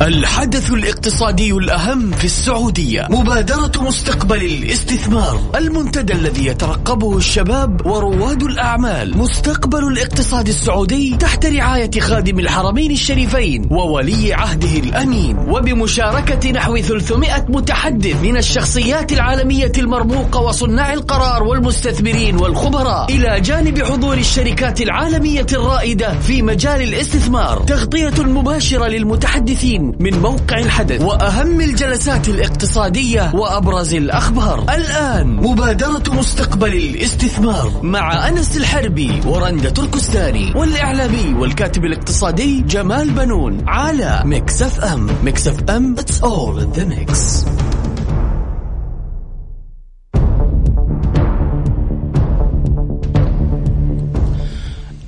الحدث الاقتصادي الأهم في السعودية. مبادرة مستقبل الاستثمار. المنتدى الذي يترقبه الشباب ورواد الأعمال. مستقبل الاقتصاد السعودي تحت رعاية خادم الحرمين الشريفين وولي عهده الأمين. وبمشاركة نحو 300 متحدث من الشخصيات العالمية المرموقة وصناع القرار والمستثمرين والخبراء. إلى جانب حضور الشركات العالمية الرائدة في مجال الاستثمار. تغطية مباشرة للمتحدثين من موقع الحدث وأهم الجلسات الاقتصادية وأبرز الأخبار. الآن مبادرة مستقبل الاستثمار مع أنس الحربي ورندا تركستاني والإعلامي والكاتب الاقتصادي جمال بنون على ميكس أف أم. ميكس أف أم It's all in the mix.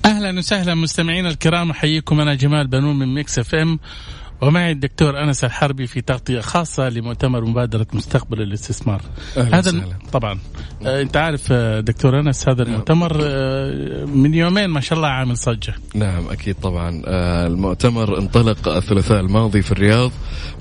أهلا وسهلا مستمعينا الكرام أحييكم أنا جمال بنون من ميكس اف أم. ومعي الدكتور أنس الحربي في تغطية خاصة لمؤتمر مبادرة مستقبل الاستثمار. أهلا هذا وسهلا. طبعا آه أنت عارف آه، دكتور أنس هذا المؤتمر آه من يومين ما شاء الله عامل صجة. نعم أكيد طبعا آه، المؤتمر انطلق الثلاثاء الماضي في الرياض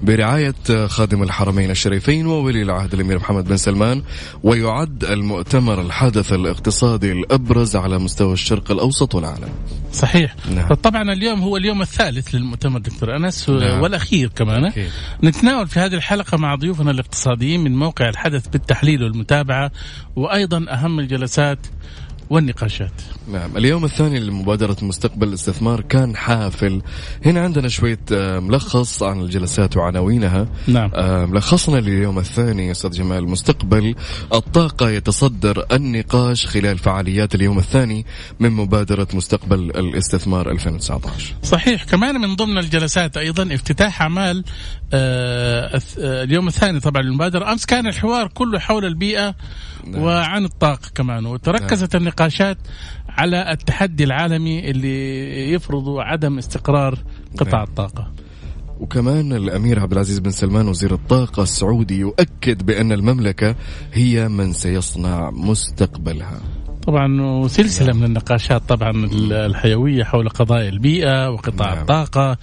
برعاية آه، خادم الحرمين الشريفين وولي العهد الأمير محمد بن سلمان ويعد المؤتمر الحدث الاقتصادي الأبرز على مستوى الشرق الأوسط والعالم صحيح نعم. طبعا اليوم هو اليوم الثالث للمؤتمر دكتور أنس نعم. والأخير كمان أكيد. نتناول في هذه الحلقة مع ضيوفنا الاقتصاديين من موقع الحدث بالتحليل والمتابعة وأيضا أهم الجلسات والنقاشات. نعم اليوم الثاني لمبادرة مستقبل الاستثمار كان حافل. هنا عندنا شوية آه، ملخص عن الجلسات وعناوينها. نعم. آه، ملخصنا لليوم الثاني أستاذ جمال مستقبل الطاقة يتصدر النقاش خلال فعاليات اليوم الثاني من مبادرة مستقبل الاستثمار 2019 صحيح كمان من ضمن الجلسات أيضا افتتاح أعمال آه اليوم الثاني طبعا للمبادرة. أمس كان الحوار كله حول البيئة نعم. وعن الطاقة كمان وتركزت النقاشات على التحدي العالمي اللي يفرض عدم استقرار قطاع نعم. الطاقة وكمان الأمير عبد العزيز بن سلمان وزير الطاقة السعودي يؤكد بأن المملكة هي من سيصنع مستقبلها طبعا وسلسله من النقاشات طبعا الحيوية حول قضايا البيئة وقطاع نعم. الطاقة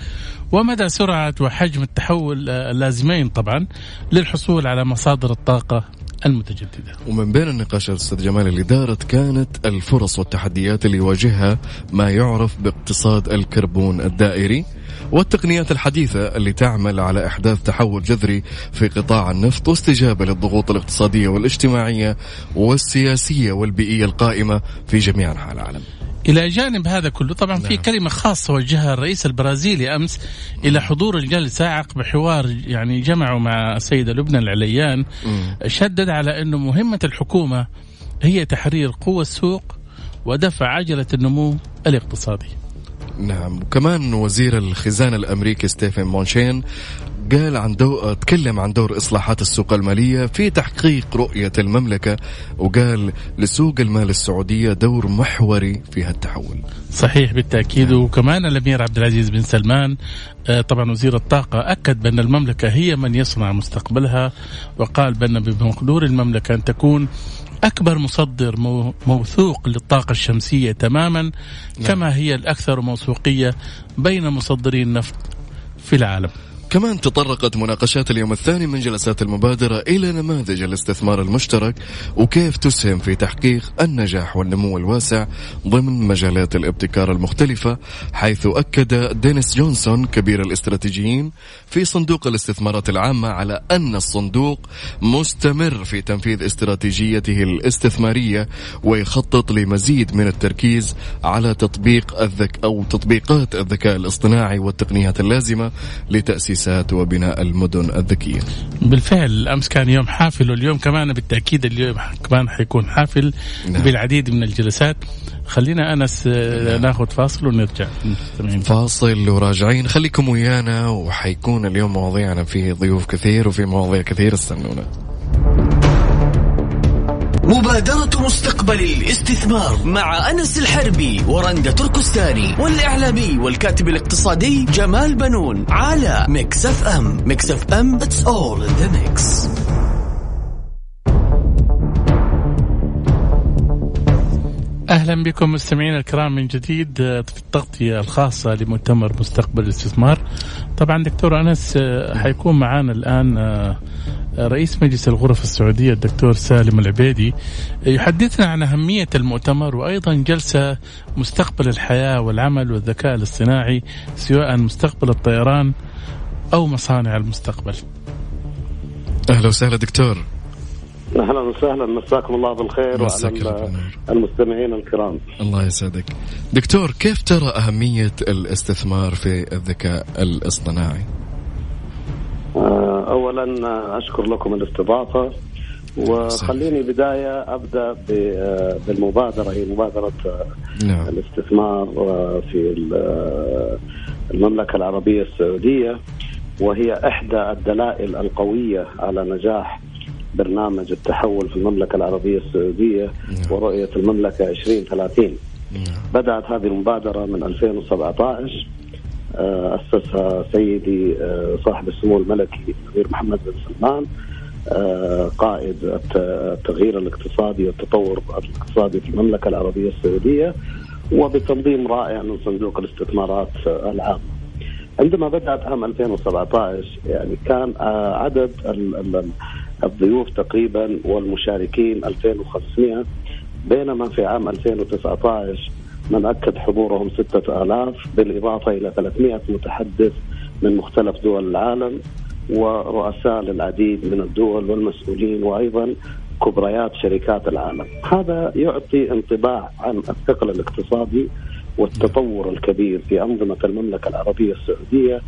ومدى سرعة وحجم التحول اللازمين طبعا للحصول على مصادر الطاقة المتجددة. ومن بين النقاشات أستاذ جمال اللي دارت كانت الفرص والتحديات اللي يواجهها ما يعرف باقتصاد الكربون الدائري والتقنيات الحديثة اللي تعمل على إحداث تحول جذري في قطاع النفط واستجابة للضغوط الاقتصادية والاجتماعية والسياسية والبيئية القائمة في جميع أنحاء العالم إلى جانب هذا كله طبعا في نعم. كلمة خاصة وجهها الرئيس البرازيلي أمس إلى حضور الجلسة عقب حوار يعني جمعه مع السيدة لبنى العليان مم. شدد على انه مهمة الحكومة هي تحرير قوى السوق ودفع عجلة النمو الاقتصادي. نعم وكمان وزير الخزانة الأمريكي ستيفن مونشين قال عن دو... تكلم عن دور إصلاحات السوق المالية في تحقيق رؤية المملكة وقال لسوق المال السعودية دور محوري في هالتحول. صحيح بالتأكيد. وكمان الأمير عبد العزيز بن سلمان آه، طبعا وزير الطاقة أكد بأن المملكة هي من يصنع مستقبلها وقال بأن بمقدور المملكة أن تكون أكبر مصدر مو- موثوق للطاقة الشمسية تماما كما هي الأكثر موثوقية بين مصدري النفط في العالم. كمان تطرقت مناقشات اليوم الثاني من جلسات المبادرة إلى نماذج الاستثمار المشترك وكيف تسهم في تحقيق النجاح والنمو الواسع ضمن مجالات الابتكار المختلفة حيث أكد دينيس جونسون كبير الاستراتيجيين في صندوق الاستثمارات العامة على أن الصندوق مستمر في تنفيذ استراتيجيته الاستثمارية ويخطط لمزيد من التركيز على تطبيق الذك أو تطبيقات الذكاء الاصطناعي والتقنيات اللازمة لتأسيسات وبناء المدن الذكية. بالفعل أمس كان يوم حافل واليوم كمان بالتأكيد اليوم كمان حيكون حافل نعم. بالعديد من الجلسات. خلينا أنس آه، ناخذ فاصل ونرجع. فاصل وراجعين. خليكم ويانا وحيكون اليوم مواضيعنا فيه ضيوف كثير وفي مواضيع كثير استنونا. مبادرة مستقبل الاستثمار مع أنس الحربي ورندا تركستاني والإعلامي والكاتب الاقتصادي جمال بنون على مكسف أم مكسف أم It's all in the mix أهلا بكم مستمعينا الكرام من جديد آه، في التغطية الخاصة لمؤتمر مستقبل الاستثمار. طبعا دكتور أنس آه، حيكون معنا الآن آه، رئيس مجلس الغرف السعودية الدكتور سالم العبيدي يحدثنا عن أهمية المؤتمر وأيضا جلسة مستقبل الحياة والعمل والذكاء الاصطناعي سواء مستقبل الطيران أو مصانع المستقبل. أهلا وسهلا دكتور. أهلا وسهلا مساكم الله بالخير وعلى المستمعين الكرام الله يسعدك دكتور كيف ترى أهمية الاستثمار في الذكاء الاصطناعي آه، اولا أشكر لكم الاستضافة وخليني بداية أبدأ آه، بالمبادرة هي مبادرة آه، نعم. الاستثمار في المملكة العربية السعودية وهي إحدى الدلائل القوية على نجاح برنامج التحول في المملكة العربية السعودية نعم. ورؤية المملكة 2030 نعم. بدأت هذه المبادرة من 2017 آه، أسسها سيدي آه، صاحب السمو الملكي الأمير محمد بن سلمان آه، قائد التغيير الاقتصادي والتطور الاقتصادي في المملكة العربية السعودية وبتنظيم رائع من صندوق الاستثمارات العامة عندما بدأت عام 2017 يعني كان عدد الضيوف تقريبا والمشاركين 2500 بينما في عام 2019 من أكد حضورهم 6000 بالإضافة إلى 300 متحدث من مختلف دول العالم ورؤساء للعديد من الدول والمسؤولين وأيضا كبريات شركات العالم. هذا يعطي انطباع عن الثقل الاقتصادي والتطور الكبير في أنظمة المملكة العربية السعودية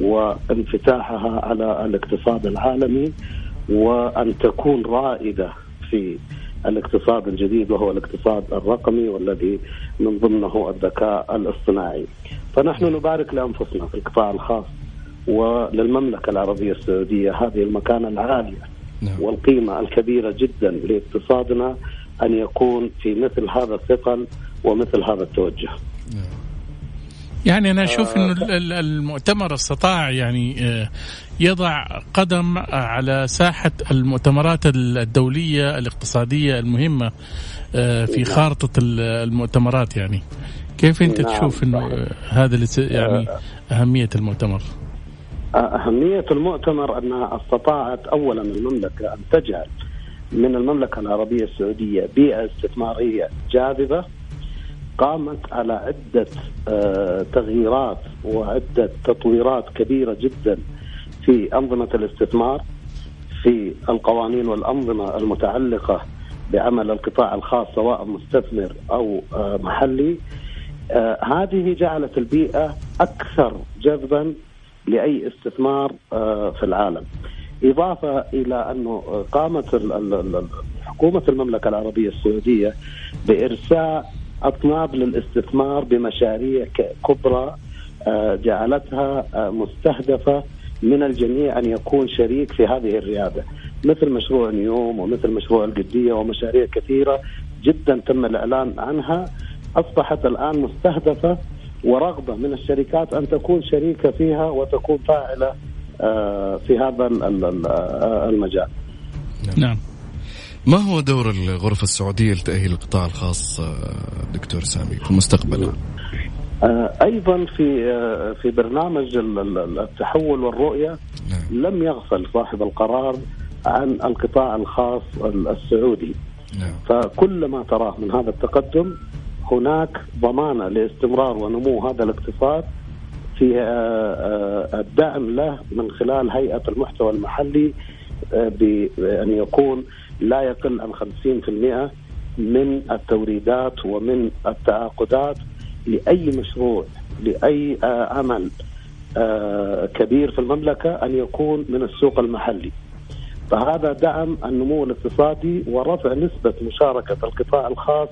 وانفتاحها على الاقتصاد العالمي وأن تكون رائدة في الاقتصاد الجديد وهو الاقتصاد الرقمي والذي من ضمنه الذكاء الاصطناعي فنحن نبارك لأنفسنا في القطاع الخاص وللمملكة العربية السعودية هذه المكانة العالية نعم. والقيمة الكبيرة جدا لإقتصادنا أن يكون في مثل هذا الثقل ومثل هذا التوجه نعم. يعني أنا أشوف إنه آه. المؤتمر استطاع يعني آه، يضع قدم على ساحة المؤتمرات الدولية الاقتصادية المهمة آه، في نعم. خارطة المؤتمرات يعني كيف أنت نعم تشوف إنه هذا يعني أهمية المؤتمر؟ أهمية المؤتمر انها استطاعت اولا المملكة أن تجعل من المملكة العربية السعودية بيئة استثمارية جاذبة قامت على عدة آه، تغييرات وعدة تطويرات كبيرة جدا في أنظمة الاستثمار في القوانين والأنظمة المتعلقة بعمل القطاع الخاص سواء مستثمر أو آه، محلي. آه، هذه جعلت البيئة أكثر جذبا لأي استثمار في العالم. إضافة إلى أنه قامت حكومة المملكة العربية السعودية بإرساء أطناب للاستثمار بمشاريع كبرى آه، جعلتها آه، مستهدفة من الجميع أن يكون شريك في هذه الريادة مثل مشروع نيوم ومثل مشروع القديه ومشاريع كثيرة جدا تم الإعلان عنها أصبحت الآن مستهدفة ورغبة من الشركات أن تكون شريكة فيها وتكون فاعلة آه، في هذا المجال. نعم. ما هو دور الغرفة السعودية لتأهيل القطاع الخاص آه، دكتور سامي في المستقبل؟ آه، أيضا في آه، في برنامج التحول والرؤية نعم. لم يغفل صاحب القرار عن القطاع الخاص السعودي نعم. فكل ما تراه من هذا التقدم هناك ضمانه لاستمرار ونمو هذا الاقتصاد في الدعم له من خلال هيئة المحتوى المحلي بان يكون لا يقل عن 50% من التوريدات ومن التعاقدات لأي مشروع لأي آه، عمل آه، كبير في المملكة أن يكون من السوق المحلي. فهذا دعم النمو الاقتصادي ورفع نسبة مشاركة القطاع الخاص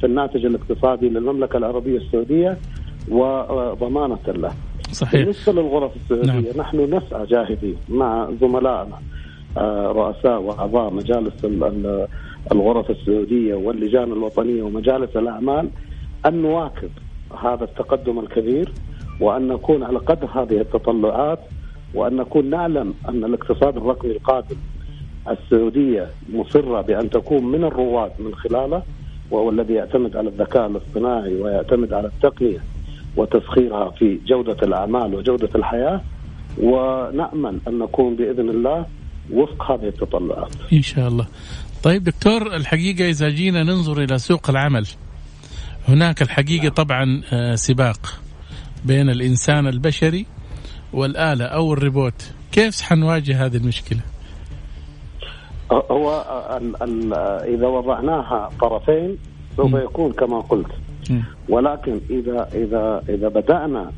في الناتج الاقتصادي للمملكة العربية السعودية وضمانة له. صحيح. بالنسبة للغرف السعودية نعم. نحن نسعى جاهدين مع زملائنا رؤساء وأعضاء مجالس الغرف السعودية واللجان الوطنية ومجالس الأعمال أن نواكب هذا التقدم الكبير وأن نكون على قدر هذه التطلعات وأن نكون نعلم أن الاقتصاد الرقمي القادم السعودية مصرة بأن تكون من الرواد من خلاله وهو الذي يعتمد على الذكاء الاصطناعي ويعتمد على التقنية وتسخيرها في جودة الأعمال وجودة الحياة ونأمل أن نكون بإذن الله وفق هذه التطلعات. إن شاء الله. طيب دكتور الحقيقة إذا جينا ننظر إلى سوق العمل هناك الحقيقة طبعا آه، سباق بين الإنسان البشري والآلة أو الريبوت، كيف حنواجه هذه المشكلة؟ هو ال ال إذا وضعناها طرفين سوف يكون كما قلت ولكن اذا اذا إذا بدأنا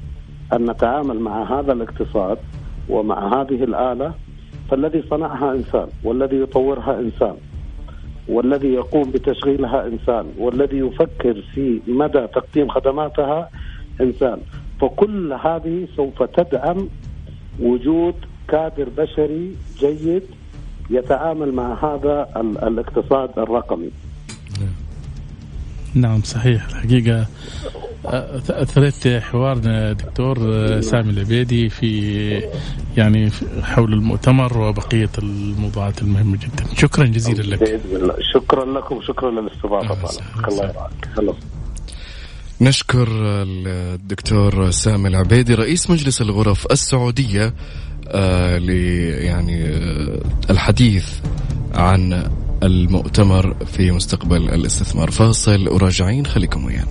أن نتعامل مع هذا الاقتصاد ومع هذه الآلة فالذي صنعها إنسان والذي يطورها إنسان والذي يقوم بتشغيلها إنسان والذي يفكر في مدى تقديم خدماتها إنسان. فكل هذه سوف تدعم وجود كادر بشري جيد يتعامل مع هذا الاقتصاد الرقمي. نعم صحيح. الحقيقة أثرت حوارنا دكتور سامي العبيدي في يعني حول المؤتمر وبقية الموضوعات المهمة جدا. شكرا جزيلا لك. شكرا لكم وشكرا للاستضافة الله يرعاك نشكر الدكتور سامي العبيدي رئيس مجلس الغرف السعودية آه يعني آه الحديث عن المؤتمر في مستقبل الاستثمار. فاصل وراجعين خليكم ويانا.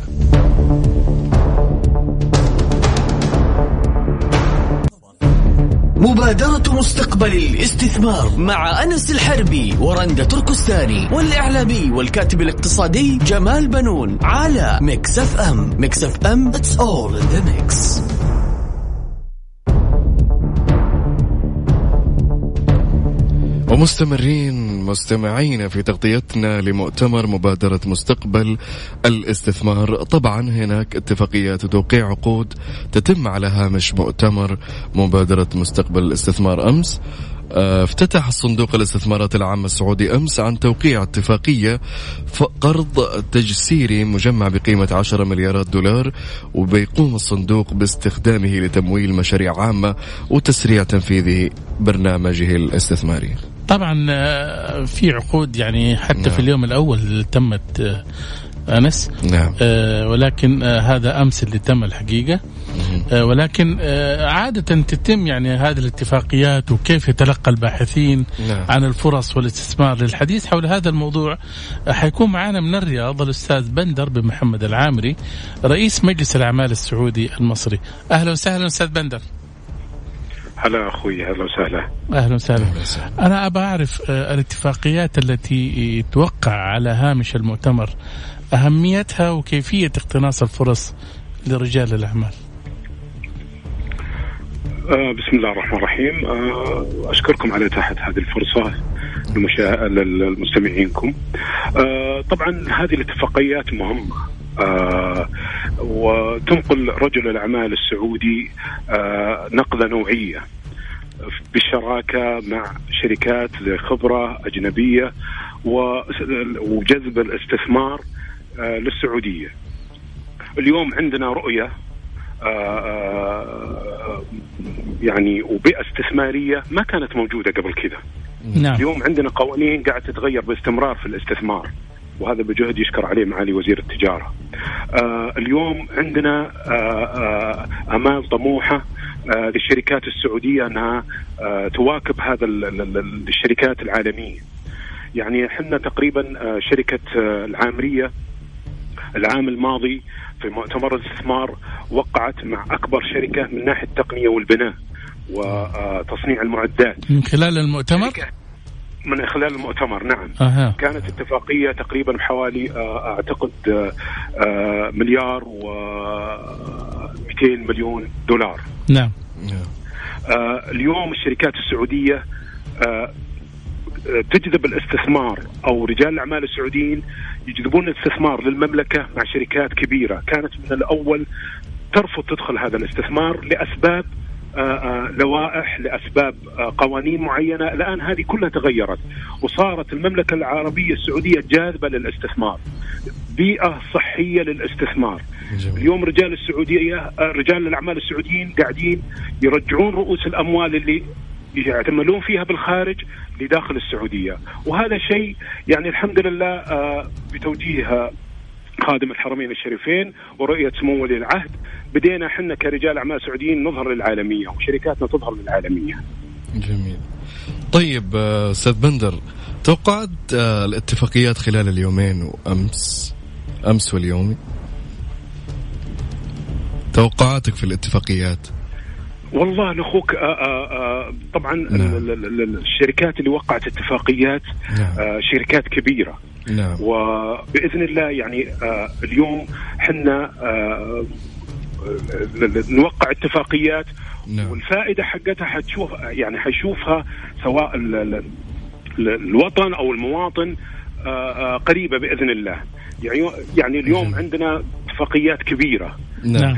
مبادرة مستقبل الاستثمار مع أنس الحربي ورندا تركستاني والإعلامي والكاتب الاقتصادي جمال بنون على ميكس أف أم. ميكس أف أم it's all in the mix. ومستمرين مستمعين في تغطيتنا لمؤتمر مبادرة مستقبل الاستثمار. طبعا هناك اتفاقيات وتوقيع عقود تتم على هامش مؤتمر مبادرة مستقبل الاستثمار أمس. آه، افتتح صندوق الاستثمارات العامة السعودي أمس عن توقيع اتفاقية قرض تجسيري مجمع بقيمة 10 مليارات دولار وبيقوم الصندوق باستخدامه لتمويل مشاريع عامة وتسريع تنفيذ برنامجه الاستثماري. طبعا آه، في عقود يعني حتى نعم. في اليوم الأول تمت آه، أنس نعم. آه ولكن آه هذا أمس اللي تم الحقيقة آه ولكن آه عادة تتم يعني هذه الاتفاقيات وكيف يتلقى الباحثين نعم. عن الفرص والاستثمار للحديث حول هذا الموضوع آه حيكون معنا من الرياض الأستاذ بندر بن محمد العامري رئيس مجلس الأعمال السعودي المصري أهلا وسهلا أستاذ بندر هلا أخوي أهلا وسهلا. أهلا وسهلا. أنا ابى أعرف آه، الاتفاقيات التي توقع على هامش المؤتمر أهميتها وكيفية اقتناص الفرص لرجال الأعمال. آه بسم الله الرحمن الرحيم. آه أشكركم على إتاحة هذه الفرصة لمستمعينكم طبعا هذه الاتفاقيات مهمة. آه وتنقل رجل الأعمال السعودي آه نقلة نوعية بالشراكه مع شركات ذي خبرة أجنبية وجذب الاستثمار آه للسعودية. اليوم عندنا رؤية آه، آه، يعني وبيئة استثمارية ما كانت موجودة قبل كذا. نعم. اليوم عندنا قوانين قاعد تتغير باستمرار في الاستثمار. وهذا بجهد يشكر عليه معالي وزير التجارة. آه اليوم عندنا آه آه أمال طموحة آه للشركات السعودية أنها آه تواكب هذا الشركات العالمية. يعني إحنا تقريبا آه شركة آه العامرية العام الماضي في مؤتمر الاستثمار وقعت مع أكبر شركة من ناحية التقنية والبناء وتصنيع المعدات من خلال المؤتمر؟ من خلال المؤتمر نعم. أه. كانت اتفاقية تقريبا بحوالي آه، أعتقد آه، آه، مليار و 200 مليون دولار. نعم. اليوم الشركات السعودية تجذب الاستثمار أو رجال الأعمال السعوديين يجذبون الاستثمار للمملكة مع شركات كبيرة. كانت من الأول ترفض تدخل هذا الاستثمار لأسباب لوائح لأسباب آه، قوانين معينة. الآن هذه كلها تغيرت وصارت المملكة العربية السعودية جاذبة للاستثمار بيئة صحية للاستثمار. جميل. اليوم رجال السعودية رجال الأعمال السعوديين قاعدين يرجعون رؤوس الأموال اللي يعتملون فيها بالخارج لداخل السعودية. وهذا شيء يعني الحمد لله بتوجيه خادم الحرمين الشريفين ورؤية سمو ولي العهد بدينا إحنا كرجال اعمال سعوديين نظهر للعالمية وشركاتنا تظهر للعالمية. جميل. طيب آه، أستاذ بندر توقعت آه، الاتفاقيات خلال اليومين وأمس أمس واليوم توقعاتك في الاتفاقيات والله أخوك آه، طبعا نعم. الشركات اللي وقعت اتفاقيات نعم. شركات كبيرة نعم. وبإذن الله يعني اليوم حنا نوقع اتفاقيات نعم. والفائدة حقتها حتشوف يعني حيشوفها سواء الوطن أو المواطن قريبة بإذن الله يعني يعني اليوم عندنا اتفاقيات كبيرة نعم.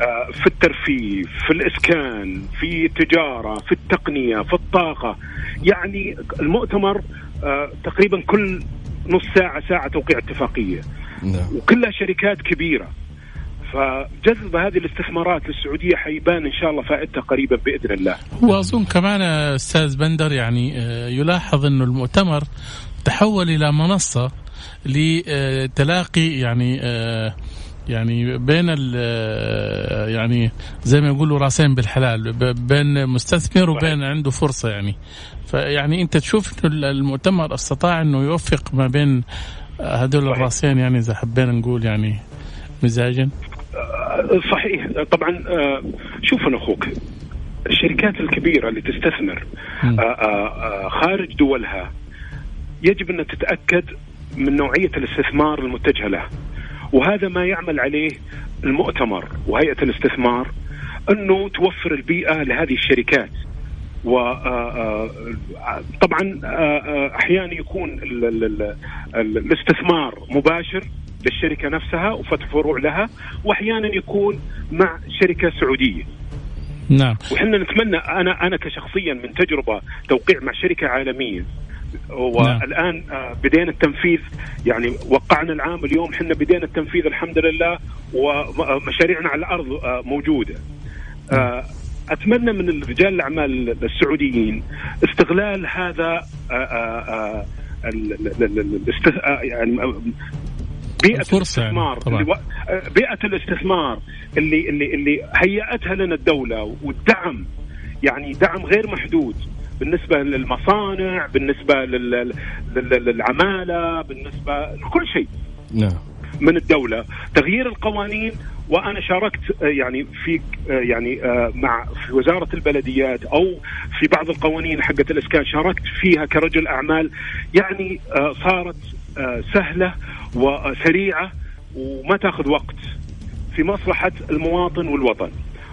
آه، في الترفيه في الإسكان في التجارة في التقنية في الطاقة يعني المؤتمر آه، تقريبا كل نص ساعة ساعة توقيع اتفاقية نعم. وكلها شركات كبيرة فجذب هذه الاستثمارات للسعودية حيبان إن شاء الله فائدتها قريبا بإذن الله. وأظن كمان أستاذ بندر يعني آه، يلاحظ إنه المؤتمر تحول إلى منصة لتلاقي يعني يعني بين يعني زي ما يقولوا راسين بالحلال بين مستثمر وبين عنده فرصة يعني. فيعني أنت تشوف إنه المؤتمر أستطاع إنه يوفق ما بين هذول الراسين يعني إذا حبينا نقول يعني مزاجا؟ صحيح. طبعا أه، شوف أنا أخوك الشركات الكبيرة اللي تستثمر أه، خارج دولها يجب أن تتأكد من نوعية الاستثمار المتجهة له. وهذا ما يعمل عليه المؤتمر وهيئة الاستثمار أنه توفر البيئة لهذه الشركات. و آه، آه، طبعا آه، أحيانا يكون الاستثمار مباشر للشركة نفسها وفتح فروع لها وأحيانا يكون مع شركة سعودية. نعم. وحنا نتمنى أنا أنا كشخصيا من تجربة توقيع مع شركة عالمية. والآن آه، بدينا التنفيذ يعني وقعنا العام اليوم إحنا بدينا التنفيذ الحمد لله ومشاريعنا على الأرض آه، موجودة. آه، أتمنى من رجال الأعمال السعوديين استغلال هذا يعني بيئة الاستثمار يعني بيئة الاستثمار اللي اللي اللي هيأتها لنا الدولة والدعم يعني دعم غير محدود بالنسبة للمصانع بالنسبة للعمالة بالنسبة لكل شيء نعم. من الدولة. تغيير القوانين وأنا شاركت آه، يعني في آه، يعني آه، مع في وزارة البلديات أو في بعض القوانين حقت الإسكان شاركت فيها كرجل أعمال. يعني صارت سهلة وسريعة وما تاخذ وقت في مصلحة المواطن والوطن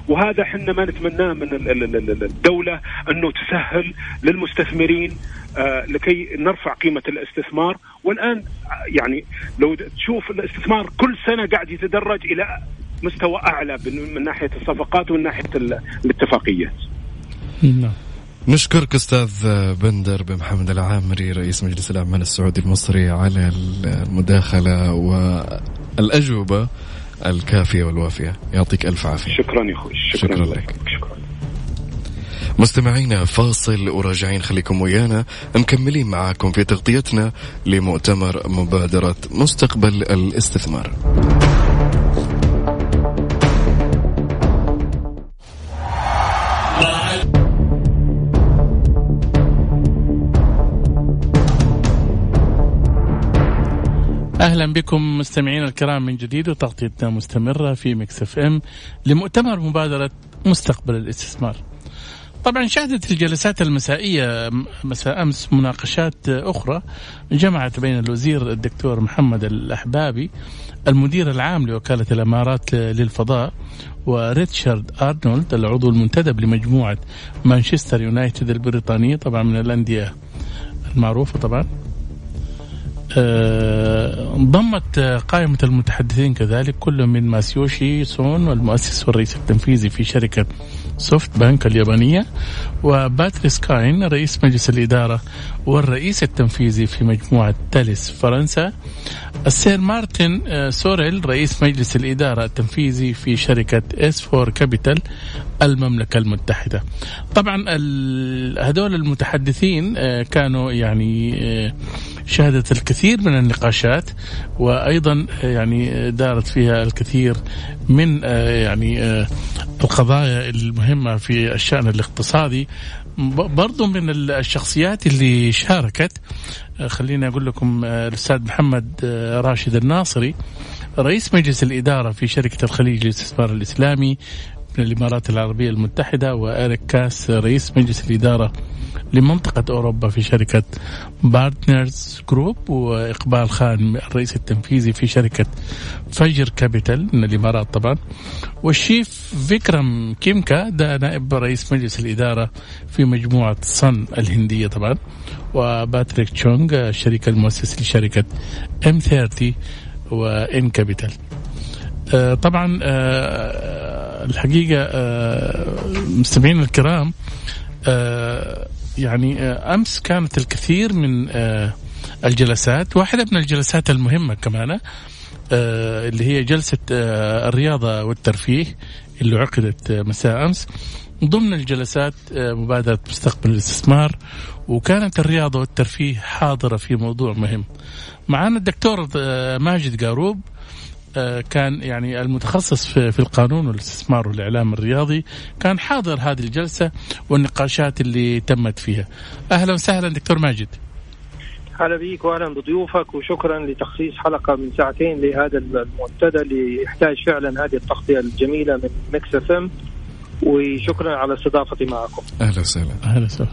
وهذا إحنا ما نتمناه من الدولة أنه تسهل للمستثمرين آه، لكي نرفع قيمة الاستثمار والآن يعني لو تشوف الاستثمار كل سنة قاعد يتدرج إلى مستوى أعلى من ناحية الصفقات ومن ناحية الاتفاقيات. نعم. نشكرك أستاذ بندر بن محمد العامري رئيس مجلس الأعمال السعودي المصري على المداخلة والأجوبة الكافية والوافية. يعطيك ألف عافية. شكرا يا أخوي. شكرا, شكرا لك. شكرا. مستمعينا فاصل وراجعين خليكم ويانا. مكملين معاكم في تغطيتنا لمؤتمر مبادرة مستقبل الاستثمار. أهلا بكم مستمعينا الكرام من جديد وتغطيتنا مستمرة في مكس إف إم لمؤتمر مبادرة مستقبل الاستثمار. طبعا شهدت الجلسات المسائية مساء أمس مناقشات أخرى جمعت بين الوزير الدكتور محمد الأحبابي المدير العام لوكالة الإمارات للفضاء وريتشارد أرنولد العضو المنتدب لمجموعة مانشستر يونايتد البريطانية طبعا من الأندية المعروفة طبعا انضمت قائمة المتحدثين كذلك كل من ماسيوشي سون والمؤسس والرئيس التنفيذي في شركة سوفت بانك اليابانية وباتريس كاين رئيس مجلس الإدارة. والرئيس التنفيذي في مجموعة تاليس فرنسا السير مارتن آه، سوريل رئيس مجلس الإدارة التنفيذي في شركة اس فور كابيتال المملكة المتحدة. طبعا هذول المتحدثين آه، كانوا يعني شهدت الكثير من النقاشات وأيضا يعني دارت فيها الكثير من يعني القضايا المهمة في الشأن الاقتصادي. برضو من الشخصيات اللي شاركت خليني أقول لكم الأستاذ محمد راشد الناصري رئيس مجلس الإدارة في شركة الخليج للاستثمار الإسلامي من الامارات العربية المتحدة واريك كاس رئيس مجلس الإدارة لمنطقة أوروبا في شركة بارتنرز جروب وإقبال خان الرئيس التنفيذي في شركة فجر كابيتال من الإمارات طبعا. وشيف فيكرم كيمكا ده نائب رئيس مجلس الإدارة في مجموعة صن الهندية طبعا. وباتريك تشونغ الشريك المؤسس لشركة ام 30 وان كابيتال آه، طبعا آه، الحقيقة آه، مستمعين الكرام يعني أمس كانت الكثير من الجلسات واحدة من الجلسات المهمة كمان اللي هي جلسة الرياضة والترفيه اللي عقدت مساء أمس. ضمن الجلسات مبادرة مستقبل الاستثمار وكانت الرياضة والترفيه حاضرة في موضوع مهم. معنا الدكتور ماجد قاروب آه، كان يعني المتخصص في, في القانون والاستثمار والإعلام الرياضي كان حاضر هذه الجلسة والنقاشات اللي تمت فيها. أهلا وسهلا دكتور ماجد. هلا بيك واهلا بضيوفك وشكرا لتخصيص حلقة من ساعتين لهذا المنتدى اللي يحتاج فعلا هذه التغطية الجميلة من مكس إف إم وشكرا على استضافتي معكم. أهلا وسهلا. أهلا وسهلا.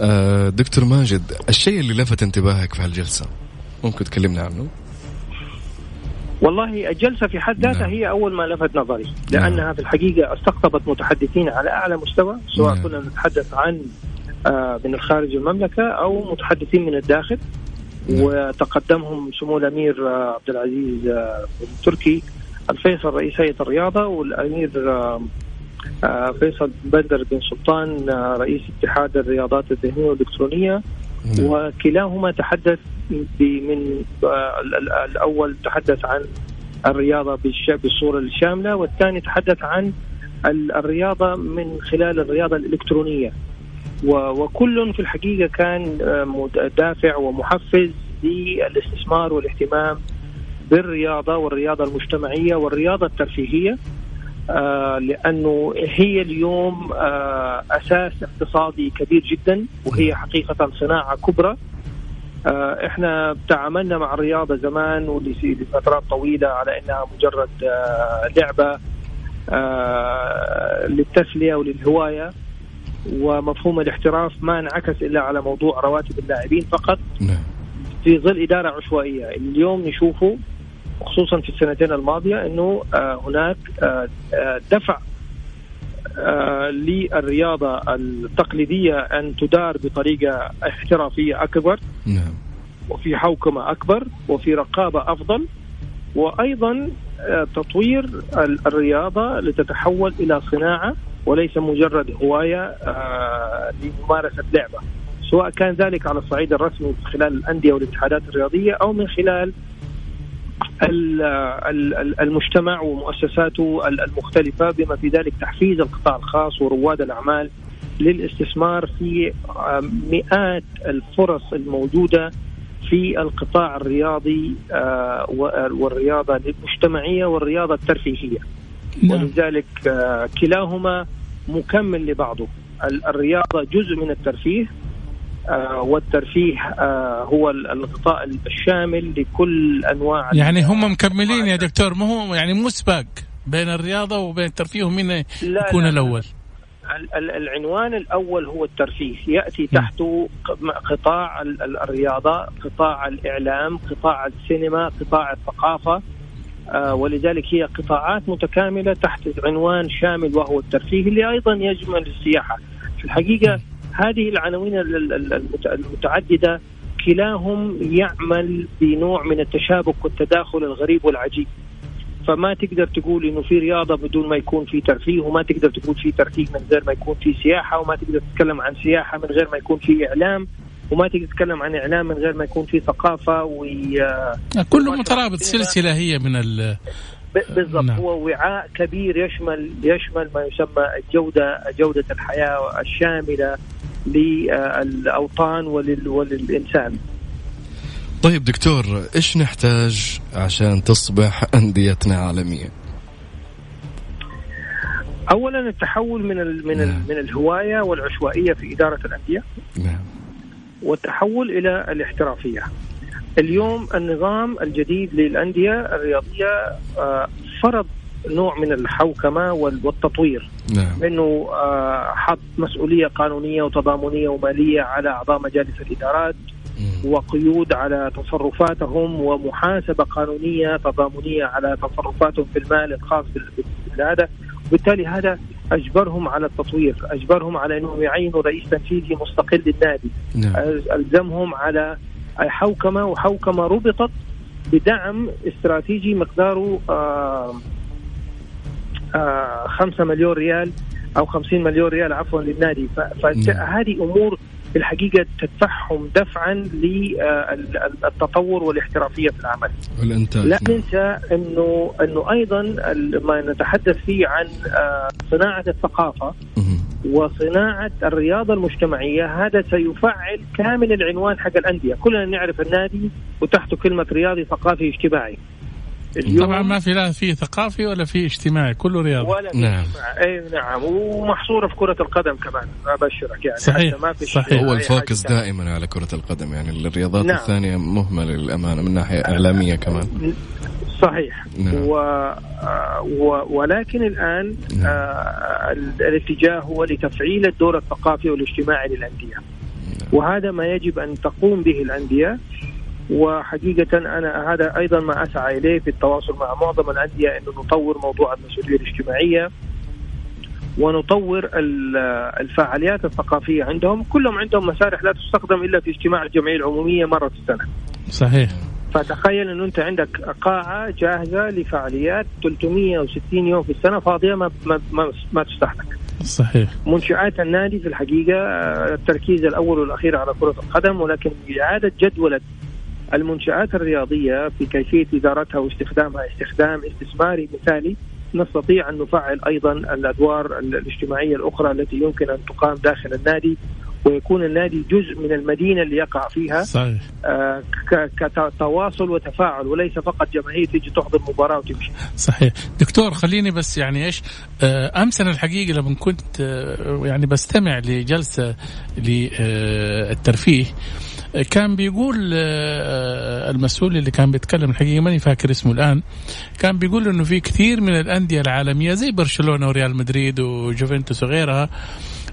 آه دكتور ماجد الشيء اللي لفت انتباهك في هالجلسة ممكن تكلمنا عنه؟ والله الجلسة في حد ذاتها نعم. هي أول ما لفت نظري نعم. لانها في الحقيقة استقطبت متحدثين على أعلى مستوى سواء نعم. كنا نتحدث عن آه من الخارج المملكة أو متحدثين من الداخل نعم. وتقدمهم سمو الأمير آه عبد العزيز آه التركي الفيصل رئيس هيئة الرياضة والأمير آه آه فيصل بندر بن سلطان آه رئيس اتحاد الرياضات الذهنية والإلكترونية نعم. وكلاهما تحدث من آه، الأول تحدث عن الرياضة بالصورة الشاملة والثاني تحدث عن الرياضة من خلال الرياضة الإلكترونية وكل في الحقيقة كان آه، دافع ومحفز للاستثمار والاهتمام بالرياضة والرياضة المجتمعية والرياضة الترفيهية لأنه هي اليوم آه أساس اقتصادي كبير جدا وهي حقيقة صناعة كبرى. آه إحنا تعاملنا مع الرياضة زمان ولفترات طويلة على إنها مجرد آه لعبة آه للتسلية وللهواية. ومفهوم الاحتراف ما انعكس إلا على موضوع رواتب اللاعبين فقط. نعم. في ظل إدارة عشوائية اليوم نشوفه خصوصا في السنتين الماضية إنه آه هناك آه, آه، دفع للرياضة التقليدية أن تدار بطريقة احترافية أكبر نعم. وفي حوكمة أكبر وفي رقابة أفضل وأيضا تطوير الرياضة لتتحول إلى صناعة وليس مجرد هواية لممارسة لعبة سواء كان ذلك على الصعيد الرسمي من خلال الأندية والاتحادات الرياضية أو من خلال المجتمع ومؤسساته المختلفة بما في ذلك تحفيز القطاع الخاص ورواد الأعمال للاستثمار في مئات الفرص الموجودة في القطاع الرياضي آه، والرياضة المجتمعية والرياضة الترفيهية نعم. ولذلك آه، كلاهما مكمل لبعضه الرياضة جزء من الترفيه والترفيه آه، هو الغطاء الشامل لكل أنواع يعني هم مكملين يا دكتور ما هو يعني مو سباق بين الرياضة وبين الترفيه ومين يكون لا الأول؟ العنوان الأول هو الترفيه. يأتي تحته قطاع الرياضة قطاع الإعلام قطاع السينما قطاع الثقافة آه، ولذلك هي قطاعات متكاملة تحت عنوان شامل وهو الترفيه اللي أيضا يجمل السياحة. في الحقيقة هذه العناوين المتعددة كلاهم يعمل بنوع من التشابك والتداخل الغريب والعجيب فما تقدر تقول إنه في رياضة بدون ما يكون في ترفيه وما تقدر تقول في ترفيه من غير ما يكون في سياحة وما تقدر تتكلم عن سياحة من غير ما يكون في إعلام وما تقدر تتكلم عن إعلام من غير ما يكون في ثقافة و كله مترابط سلسلة هي من ال بالضبط نعم. هو وعاء كبير يشمل يشمل ما يسمى الجوده جودة الحياة الشاملة للأوطان ولل وللإنسان. طيب دكتور إيش نحتاج عشان تصبح أنديتنا عالمية؟ اولا التحول من ال من نعم. من الهواية والعشوائية في إدارة الأندية نعم. والتحول إلى الاحترافية اليوم النظام الجديد للأندية الرياضية آه، فرض نوع من الحوكمة والتطوير نعم. إنه آه، حط مسؤولية قانونية وتضامنية ومالية على أعضاء مجالس الإدارات وقيود على تصرفاتهم ومحاسبة قانونية تضامنية على تصرفاتهم في المال الخاص بهذا وبالتالي هذا أجبرهم على التطوير، أجبرهم على إنهم يعينوا رئيس تنفيذي مستقل للنادي، نعم. ألزمهم على حوكمة وحوكمة ربطت بدعم استراتيجي مقداره آه آه 5 مليون ريال أو 50 مليون ريال عفوا للنادي فهذه نعم. أمور في الحقيقة تدفعهم دفعا للتطور والاحترافية في العمل. والإنتاج لا ننسى إنه إنه أيضا ما نتحدث فيه عن آه، صناعة الثقافة وصناعة الرياضة المجتمعية هذا سيفعل كامل العنوان حق الأندية، كلنا نعرف النادي وتحته كلمة رياضي ثقافي اجتماعي. طبعا ما في لا في ثقافي ولا في اجتماعي كله رياضي. ولا نعم. أي نعم. ومحصوره في كرة القدم كمان ابشرك يعني. صحيح ما في صحيح. هو الفوكس دائما على كرة القدم يعني الرياضات نعم. الثانية مهمله للأمانة من ناحية إعلامية كمان. صحيح. نعم. و... و... ولكن الآن نعم. آه الاتجاه هو لتفعيل الدور الثقافي والاجتماعي للأندية. نعم. وهذا ما يجب أن تقوم به الأندية وحقيقة أنا هذا أيضا ما أسعى إليه في التواصل مع معظم الأندية أنه نطور موضوع المسؤولية الاجتماعية ونطور الفعاليات الثقافية عندهم كلهم عندهم مسارح لا تستخدم إلا في اجتماع الجمعية العمومية مرة في السنة صحيح فتخيل إنه أنت عندك قاعه جاهزة لفعاليات 360 يوم في السنة فاضية ما ما ما, ما تستهلك. صحيح. منشآت النادي في الحقيقة التركيز الأول والأخير على كرة القدم ولكن باعاده جدولة المنشآت الرياضية في كيفية إدارتها واستخدامها استخدام استثماري مثالي نستطيع أن نفعل أيضا الأدوار الاجتماعية الأخرى التي يمكن أن تقام داخل النادي ويكون النادي جزء من المدينة اللي يقع فيها. صحيح. آه كتواصل وتفاعل وليس فقط جماهير تيجي تحضر مباراة وتمشي. صحيح. دكتور خليني بس يعني إيش آه أمس أنا الحقيقة لما كنت آه يعني بستمع لجلسة للترفيه آه كان بيقول آه، المسؤول اللي كان بيتكلم الحقيقة ماني فاكر اسمه الآن كان بيقول إنه في كثير من الأندية العالمية زي برشلونة وريال مدريد وجوفنتوس وغيرها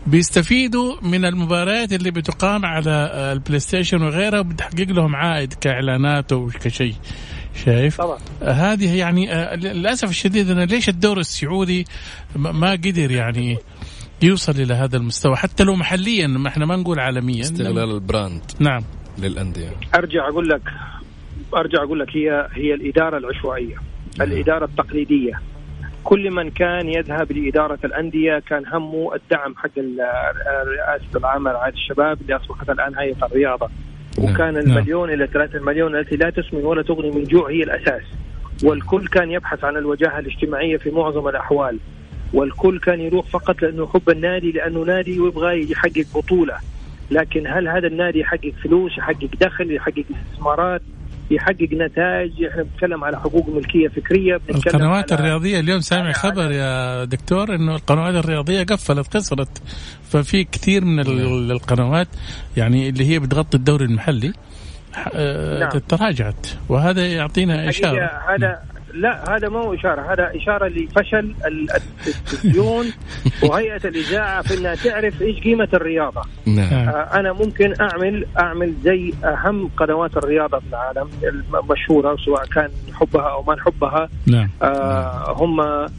بيستفيدوا من المباريات اللي بتقام على البلاي ستيشن وغيرها وبتحقق لهم عائد كإعلانات وكشيء شايف؟ طبعا هذه يعني آه، للأسف الشديد أنا ليش الدور السعودي ما قدر يعني يوصل إلى هذا المستوى. حتى لو محليا ما إحنا ما نقول عالميا استغلال ال brand نعم. للأندية. أرجع أقول لك أرجع أقول لك هي هي الإدارة العشوائية نعم. الإدارة التقليدية. كل من كان يذهب لإدارة الأندية كان همه الدعم حق رئاسة العامة رعاية الشباب اللي أصبحت الآن هيئة الرياضة. نعم. وكان نعم. المليون إلى ثلاثة مليون التي لا تسمن ولا تغني من جوع هي الأساس. والكل كان يبحث عن الوجاهة الاجتماعية في معظم الأحوال. والكل كان يروح فقط لأنه يحب النادي لأنه نادي ويبغى يحقق بطولة. لكن هل هذا النادي يحقق فلوس يحقق دخل يحقق استثمارات يحقق نتائج؟ إحنا بنتكلم على حقوق ملكية فكرية القنوات الرياضية اليوم سامع خبر يا دكتور إنه القنوات الرياضية قفلت خسرت. ففي كثير من نعم. القنوات يعني اللي هي بتغطي الدوري المحلي آه، نعم. تراجعت. وهذا يعطينا إشارة. هذا لا هذا ما هو إشارة هذا إشارة لفشل التلفزيون وهيئة الإذاعة في إنها تعرف إيش قيمة الرياضة. نعم. آه أنا ممكن أعمل أعمل زي أهم قنوات الرياضة في العالم المشهورة سواء كان نحبها أو ما نحبها. نعم. آه هم آه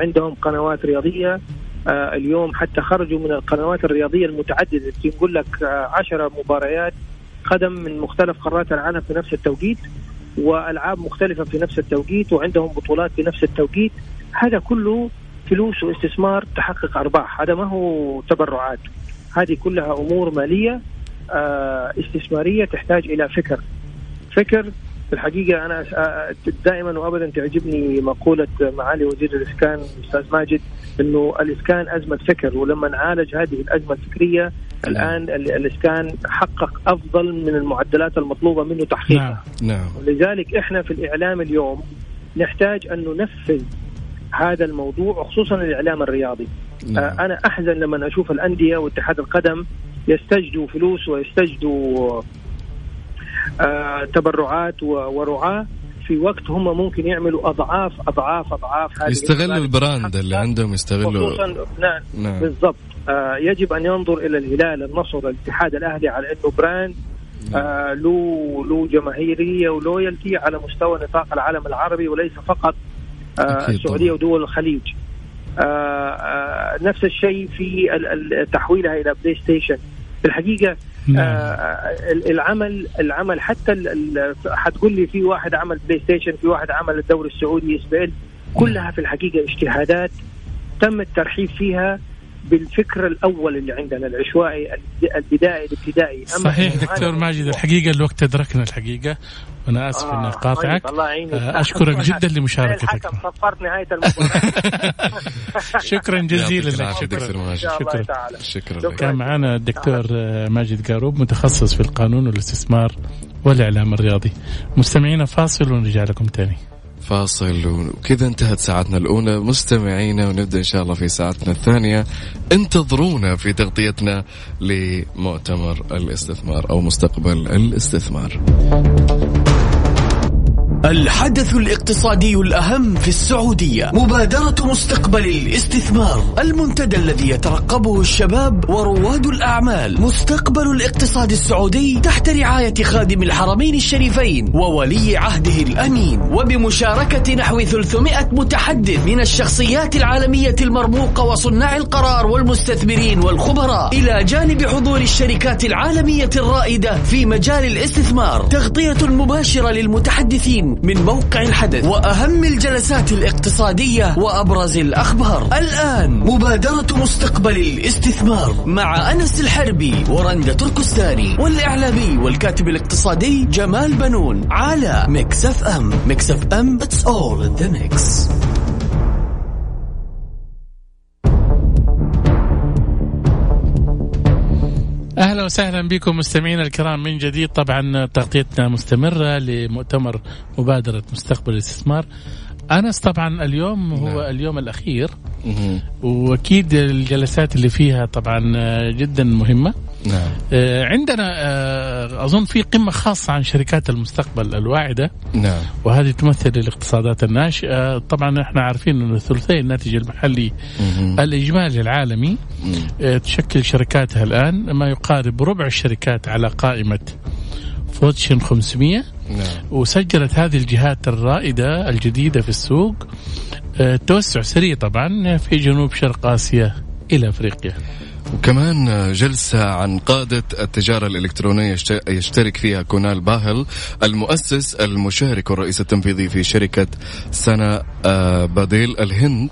عندهم قنوات رياضية. آه اليوم حتى خرجوا من القنوات الرياضية المتعددة. يقول لك آه عشرة مباريات قدم من مختلف قارات العالم في نفس التوقيت. والعاب مختلفة في نفس التوقيت وعندهم بطولات في نفس التوقيت. هذا كله فلوس واستثمار تحقق أرباح. هذا ما هو تبرعات. هذه كلها أمور مالية آه، استثمارية تحتاج إلى فكر. فكر في الحقيقة أنا دائما وابدا تعجبني مقولة معالي وزير الإسكان الاستاذ ماجد. إنه الإسكان أزمة فكر ولما نعالج هذه الأزمة الفكرية الآن الإسكان حقق أفضل من المعدلات المطلوبة منه تحقيقها نعم. نعم. ولذلك إحنا في الإعلام اليوم نحتاج أن ننفذ هذا الموضوع وخصوصا الإعلام الرياضي نعم. آه أنا أحزن لما أشوف الأندية واتحاد القدم يستجدوا فلوس ويستجدوا آه تبرعات ورعاة في وقت هم ممكن يعملوا أضعاف أضعاف أضعاف هذه يستغلوا ال brand اللي عندهم يستغلوا نعم, نعم. بالضبط. آه يجب أن ينظر إلى الهلال النصر الاتحاد الأهلي على إنه brand نعم. آه له له جماهيرية و loyalty على مستوى نطاق العالم العربي وليس فقط آه السعودية ودول الخليج. آه آه نفس الشيء في تحويلها إلى PlayStation في الحقيقة العمل العمل حتى حتقول لي في واحد عمل PlayStation في واحد عمل الدوري السعودي بس كلها في الحقيقة اجتهادات تم الترحيب فيها بالفكر الأول اللي عندنا العشوائي البدائي الابتدائي. صحيح دكتور ماجد الحقيقة الوقت أدركنا الحقيقة وأنا آسف آه اني أقاطعك. طيب الله يعينك. آه أشكرك جدا لمشاركتك. صفرت نهاية المباراة. شكرا جزيلا لك. شكرا. شكرا. شكرا كان معنا الدكتور آه، ماجد قاروب متخصص في القانون والاستثمار والاعلام الرياضي. مستمعينا فاصل ونرجع لكم تاني. فاصل. وكذا انتهت ساعتنا الأولى. مستمعينا ونبدأ إن شاء الله في ساعتنا الثانية. انتظرونا في تغطيتنا لمؤتمر الاستثمار أو مستقبل الاستثمار. الحدث الاقتصادي الأهم في السعودية. مبادرة مستقبل الاستثمار. المنتدى الذي يترقبه الشباب ورواد الأعمال. مستقبل الاقتصاد السعودي تحت رعاية خادم الحرمين الشريفين وولي عهده الأمين. وبمشاركة نحو 300 متحدث من الشخصيات العالمية المرموقة وصناع القرار والمستثمرين والخبراء. إلى جانب حضور الشركات العالمية الرائدة في مجال الاستثمار. تغطية مباشرة للمتحدثين من موقع الحدث وأهم الجلسات الاقتصادية وأبرز الأخبار. الآن مبادرة مستقبل الاستثمار مع أنس الحربي ورندا تركستاني والإعلامي والكاتب الاقتصادي جمال بنون على Mix FM. Mix FM It's all in the mix. أهلا وسهلا بكم مستمعينا الكرام من جديد. طبعا تغطيتنا مستمرة لمؤتمر مبادرة مستقبل الاستثمار. أنس طبعا اليوم هو نعم. اليوم الأخير. وأكيد الجلسات اللي فيها طبعا جدا مهمة. نعم. آه، عندنا آه، أظن في قمة خاصة عن شركات المستقبل الواعدة نعم. وهذه تمثل الاقتصادات الناشئه طبعا إحنا عارفين إنه ثلثي الناتج المحلي مم. الإجمالي العالمي مم. آه، تشكل شركاتها الآن ما يقارب ربع الشركات على قائمة Fortune 500 نعم. وسجلت هذه الجهات الرائدة الجديدة في السوق توسع سريع طبعا في جنوب شرق آسيا إلى أفريقيا وكمان جلسة عن قادة التجارة الإلكترونية يشترك فيها كونال باهل المؤسس المشارك والرئيس التنفيذي في شركة Snapdeal الهند.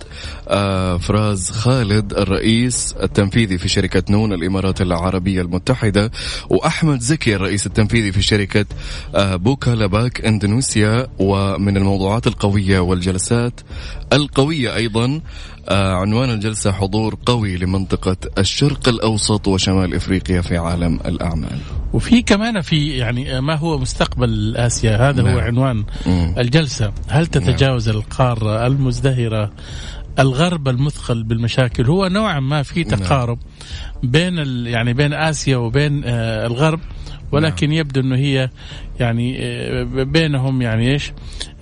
فراز خالد الرئيس التنفيذي في شركة نون الإمارات العربية المتحدة وأحمد زكي الرئيس التنفيذي في شركة آه، بوكا لاباك إندونيسيا ومن الموضوعات القوية والجلسات القوية أيضا آه عنوان الجلسة حضور قوي لمنطقة الشرق الأوسط وشمال إفريقيا في عالم الأعمال وفي كمان في يعني ما هو مستقبل آسيا هذا نعم. هو عنوان مم. الجلسة هل تتجاوز نعم. القارة المزدهرة الغرب المثقل بالمشاكل هو نوعا ما في نعم. تقارب. بين يعني بين آسيا وبين آه الغرب ولكن نعم. يبدو إنه هي يعني آه، بينهم يعني إيش؟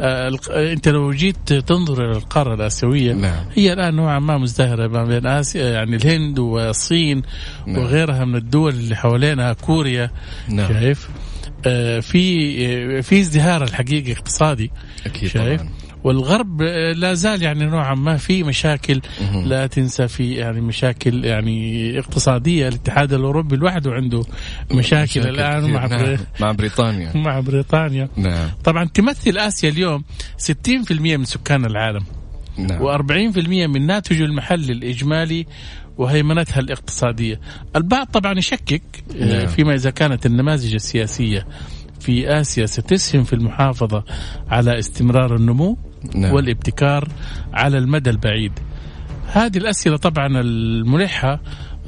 آه، أنت لو جيت تنظر إلى القارة الآسيوية نعم. هي الآن نوعا ما مزدهرة ما بين آسيا يعني الهند والصين نعم. وغيرها من الدول اللي حوالينها كوريا نعم. شايف؟ آه في في ازدهار الحقيقي اقتصادي أكيد شايف؟ طبعا. والغرب لا زال يعني نوعا ما في مشاكل لا تنسى في يعني مشاكل يعني اقتصادية الاتحاد الأوروبي لوحده عنده مشاكل, مشاكل الآن مع نعم. مع بريطانيا مع بريطانيا نعم. طبعا تمثل آسيا اليوم 60% من سكان العالم نعم. و40% من ناتج المحل الإجمالي وهيمنتها الاقتصادية. البعض طبعا يشكك آه، نعم. فيما إذا كانت النماذج السياسية في آسيا ستسهم في المحافظة على استمرار النمو نعم. والابتكار على المدى البعيد. هذه الأسئلة طبعا الملحة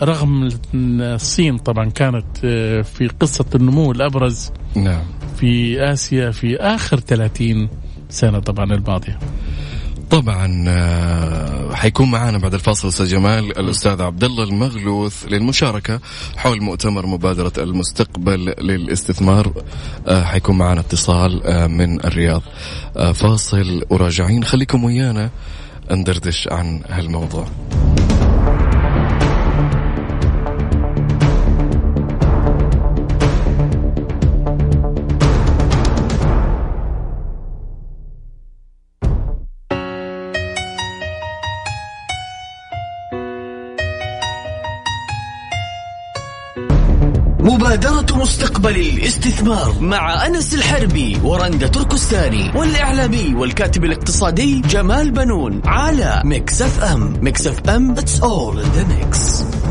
رغم الصين طبعا كانت آه، في قصة النمو الأبرز نعم. في آسيا في آخر 30 سنة طبعا الماضية. طبعا آه، حيكون معنا بعد الفاصل أستاذ جمال الأستاذ عبد الله المغلوث للمشاركة حول مؤتمر مبادرة المستقبل للاستثمار. آه، حيكون معنا اتصال من الرياض. فاصل وراجعين. خليكم ويانا ندردش عن هالموضوع. مستقبل الاستثمار مع أنس الحربي ورندا تركستاني والإعلامي والكاتب الاقتصادي جمال بنون على أم. Mix FM it's all in the mix.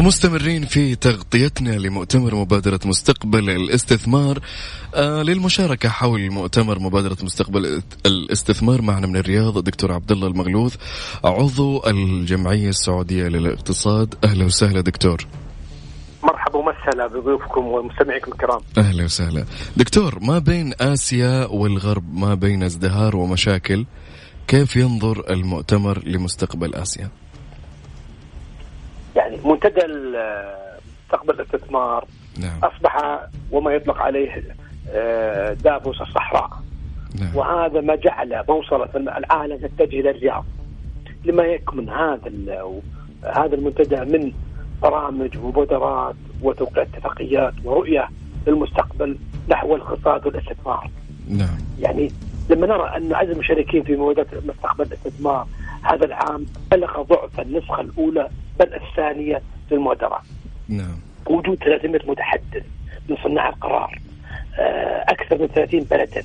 ومستمرين في تغطيتنا لمؤتمر مبادرة مستقبل الاستثمار آه للمشاركة حول مؤتمر مبادرة مستقبل الاستثمار معنا من الرياض دكتور عبد الله المغلوث عضو الجمعية السعودية للاقتصاد. أهلا وسهلا دكتور. مرحبا ومسهلا بضيوفكم ومستمعيكم الكرام. أهلا وسهلا. دكتور ما بين آسيا والغرب ما بين ازدهار ومشاكل كيف ينظر المؤتمر لمستقبل آسيا؟ يعني منتدى مستقبل الاستثمار نعم. أصبح وما يطلق عليه آه، دافوس الصحراء نعم. وهذا ما جعل بوصله العالم تتجه إلى الرياض لما يكمن هذا هذا المنتدى من برامج ومبادرات وتوقيع اتفاقيات ورؤية للمستقبل نحو الاقتصاد والاستثمار. نعم. يعني لما نرى أن عدد المشاركين في مبادره مستقبل الاستثمار هذا العام بلغ ضعف النسخة الأولى بل الثانية للمبادره. نعم. وجود 300 متحدث من صناع القرار آه، أكثر من 30 بلدا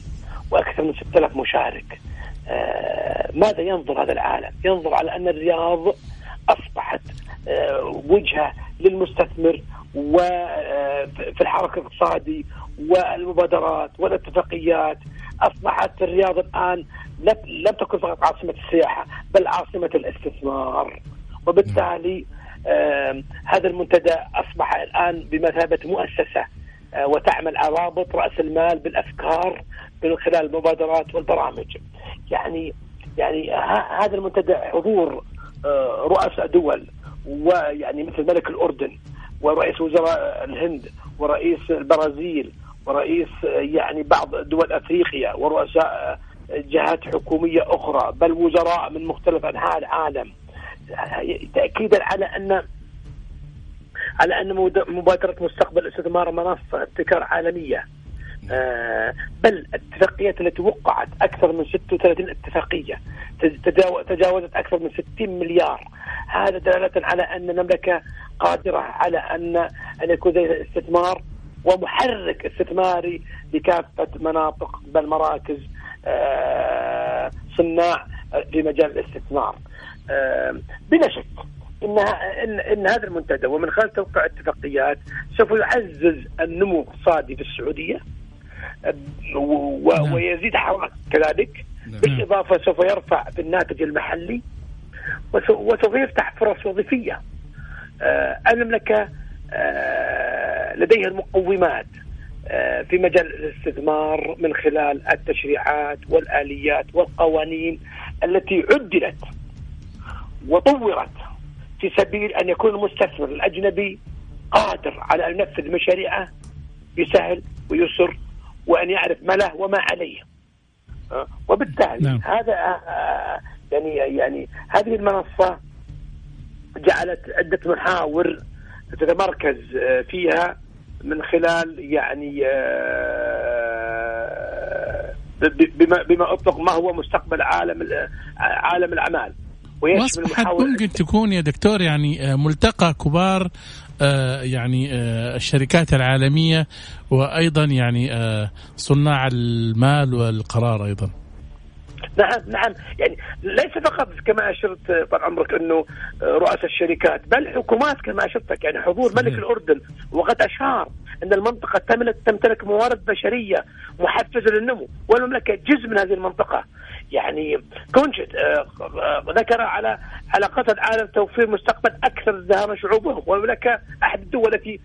وأكثر من 6000 مشارك. آه، ماذا ينظر هذا العالم؟ ينظر على أن الرياض أصبحت آه، وجهة للمستثمر وفي الحركة الاقتصادي والمبادرات والاتفاقيات أصبحت الرياض الآن لم تكن فقط عاصمة السياحة بل عاصمة الاستثمار وبالتالي هذا المنتدى أصبح الآن بمثابة مؤسسة آه، وتعمل رابط رأس المال بالأفكار من خلال المبادرات والبرامج. يعني يعني هذا المنتدى حضور آه، رؤساء دول ويعني مثل ملك الأردن ورئيس وزراء الهند ورئيس البرازيل ورئيس يعني بعض دول أفريقيا ورؤساء جهات حكومية أخرى بل وزراء من مختلف أنحاء العالم. تأكيدا على أن على أن مبادرة مستقبل الاستثمار منصه ابتكار عالمية. آه بل الاتفاقيات التي وقعت أكثر من 36 اتفاقية. تجاوزت أكثر من 60 مليار. هذا دلالة على أن المملكة قادرة على أن أن يكون استثمار ومحرك استثماري لكافة مناطق بل مراكز آه، صناع في مجال الاستثمار آه، بلا شك إن ان إن هذا المنتدى ومن خلال توقيع اتفاقيات سوف يعزز النمو الاقتصادي في السعودية نعم. ويزيد حراك كذلك نعم. بالإضافة سوف يرفع في الناتج المحلي وسوف يفتح فرص وظيفية آه، المملكة لديها المقومات آه، في مجال الاستثمار من خلال التشريعات والآليات والقوانين التي عدلت وطورت في سبيل أن يكون المستثمر الأجنبي قادر على أن ينفذ مشاريعه بسهل ويسر وأن يعرف ما له وما عليه آه، وبالتالي نعم. هذا آه، يعني يعني هذه المنصة جعلت عدة محاور تتمركز فيها من خلال يعني آه، بما بما أطلق ما هو مستقبل عالم عالم الأعمال. واصبحت ممكن تكون يا دكتور يعني آه، ملتقى كبار آه، يعني الشركات العالمية وأيضا يعني صناع المال والقرار أيضا. نعم نعم. يعني ليس فقط كما أشرت طال عمرك أنه رؤساء الشركات بل حكومات كما أشرتك يعني حضور ملك الأردن وقد اشار أن المنطقة تمتلك موارد بشرية محفزة للنمو والمملكة جزء من هذه المنطقة. يعني كونشت آه، آه، ذكر على على قصد العالم توفير مستقبل أكثر ازدهارا شعوبهم والمملكة أحد الدول التي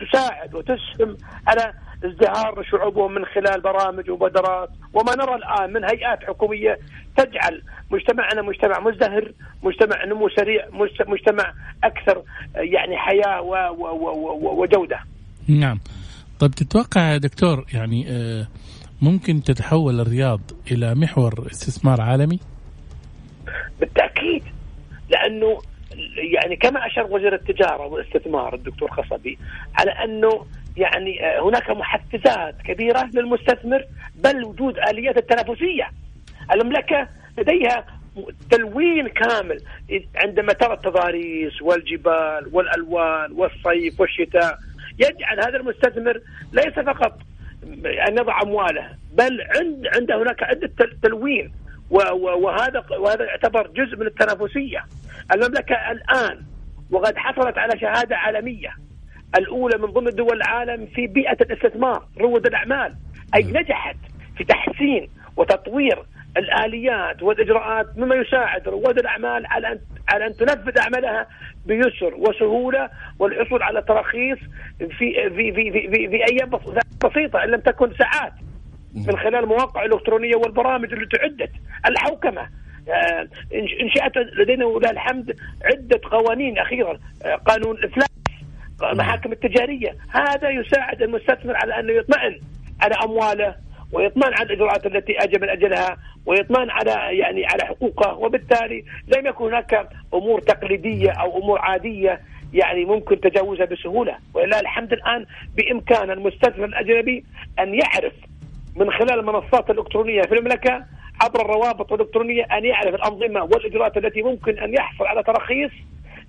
تساعد وتسهم على ازدهار شعوبهم من خلال برامج ومبادرات وما نرى الآن من هيئات حكومية تجعل مجتمعنا مجتمع مزدهر، مجتمع نمو سريع، مجتمع أكثر يعني حياة وجودة. نعم. طيب تتوقع يا دكتور يعني آه، ممكن تتحول الرياض إلى محور استثمار عالمي؟ بالتأكيد لأنه يعني كما أشار وزير التجارة والاستثمار الدكتور خصبي على أنه يعني آه، هناك محفزات كبيرة للمستثمر بل وجود آليات التنافسية. المملكة لديها تلوين كامل. عندما ترى التضاريس والجبال والألوان والصيف والشتاء يجعل هذا المستثمر ليس فقط أن يضع أمواله بل عند عنده هناك عدة تلوين. وهذا وهذا يعتبر جزء من التنافسية. المملكة الآن وقد حصلت على شهادة عالمية. الأولى من ضمن دول العالم في بيئة الاستثمار رواد الأعمال. أي نجحت في تحسين وتطوير الآليات والإجراءات مما يساعد رواد الأعمال على ان على أن تنفذ اعمالها بيسر وسهولة والحصول على تراخيص في في في في, في, في أيام بسيطة إن لم تكن ساعات. من خلال المواقع الإلكترونية والبرامج التي عدت الحوكمة. آه، انشات لدينا ولله الحمد عدة قوانين أخيرا. آه، قانون الافلاس المحاكم التجارية. هذا يساعد المستثمر على أنه يطمئن على أمواله ويطمئن على الإجراءات التي اجى من أجلها ويطمئن على يعني على حقوقه. وبالتالي لم يكن هناك أمور تقليدية أو أمور عادية يعني ممكن تجاوزها بسهولة. ولله الحمد الآن بإمكان المستثمر الأجنبي أن يعرف من خلال المنصات الإلكترونية في المملكة عبر الروابط الإلكترونية أن يعرف الأنظمة والإجراءات التي ممكن أن يحصل على تراخيص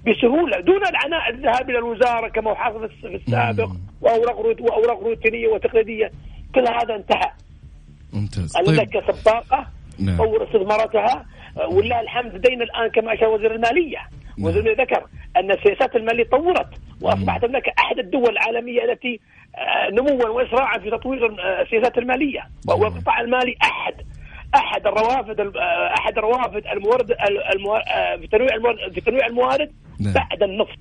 بسهولة دون العناء الذهاب إلى الوزارة كما هو حاصل في السابق وأوراق وأوراق روتينية وتقليدية. كل هذا انتهى. ممتاز. المملكه طيب. سباقة نعم. طور استثماراتها. ولله الحمد لدينا الآن كما اشار وزير المالية نعم. وزير ذكر أن السياسات الماليه طورت وأصبحت المملكه أحد الدول العالمية التي آه، نموا وإسراعا في تطوير آه، السياسات المالية نعم. والقطاع المالي أحد أحد الروافد آه، أحد الروافد المورد في تنويع الموارد في تنويع الموارد نعم. بعد النفط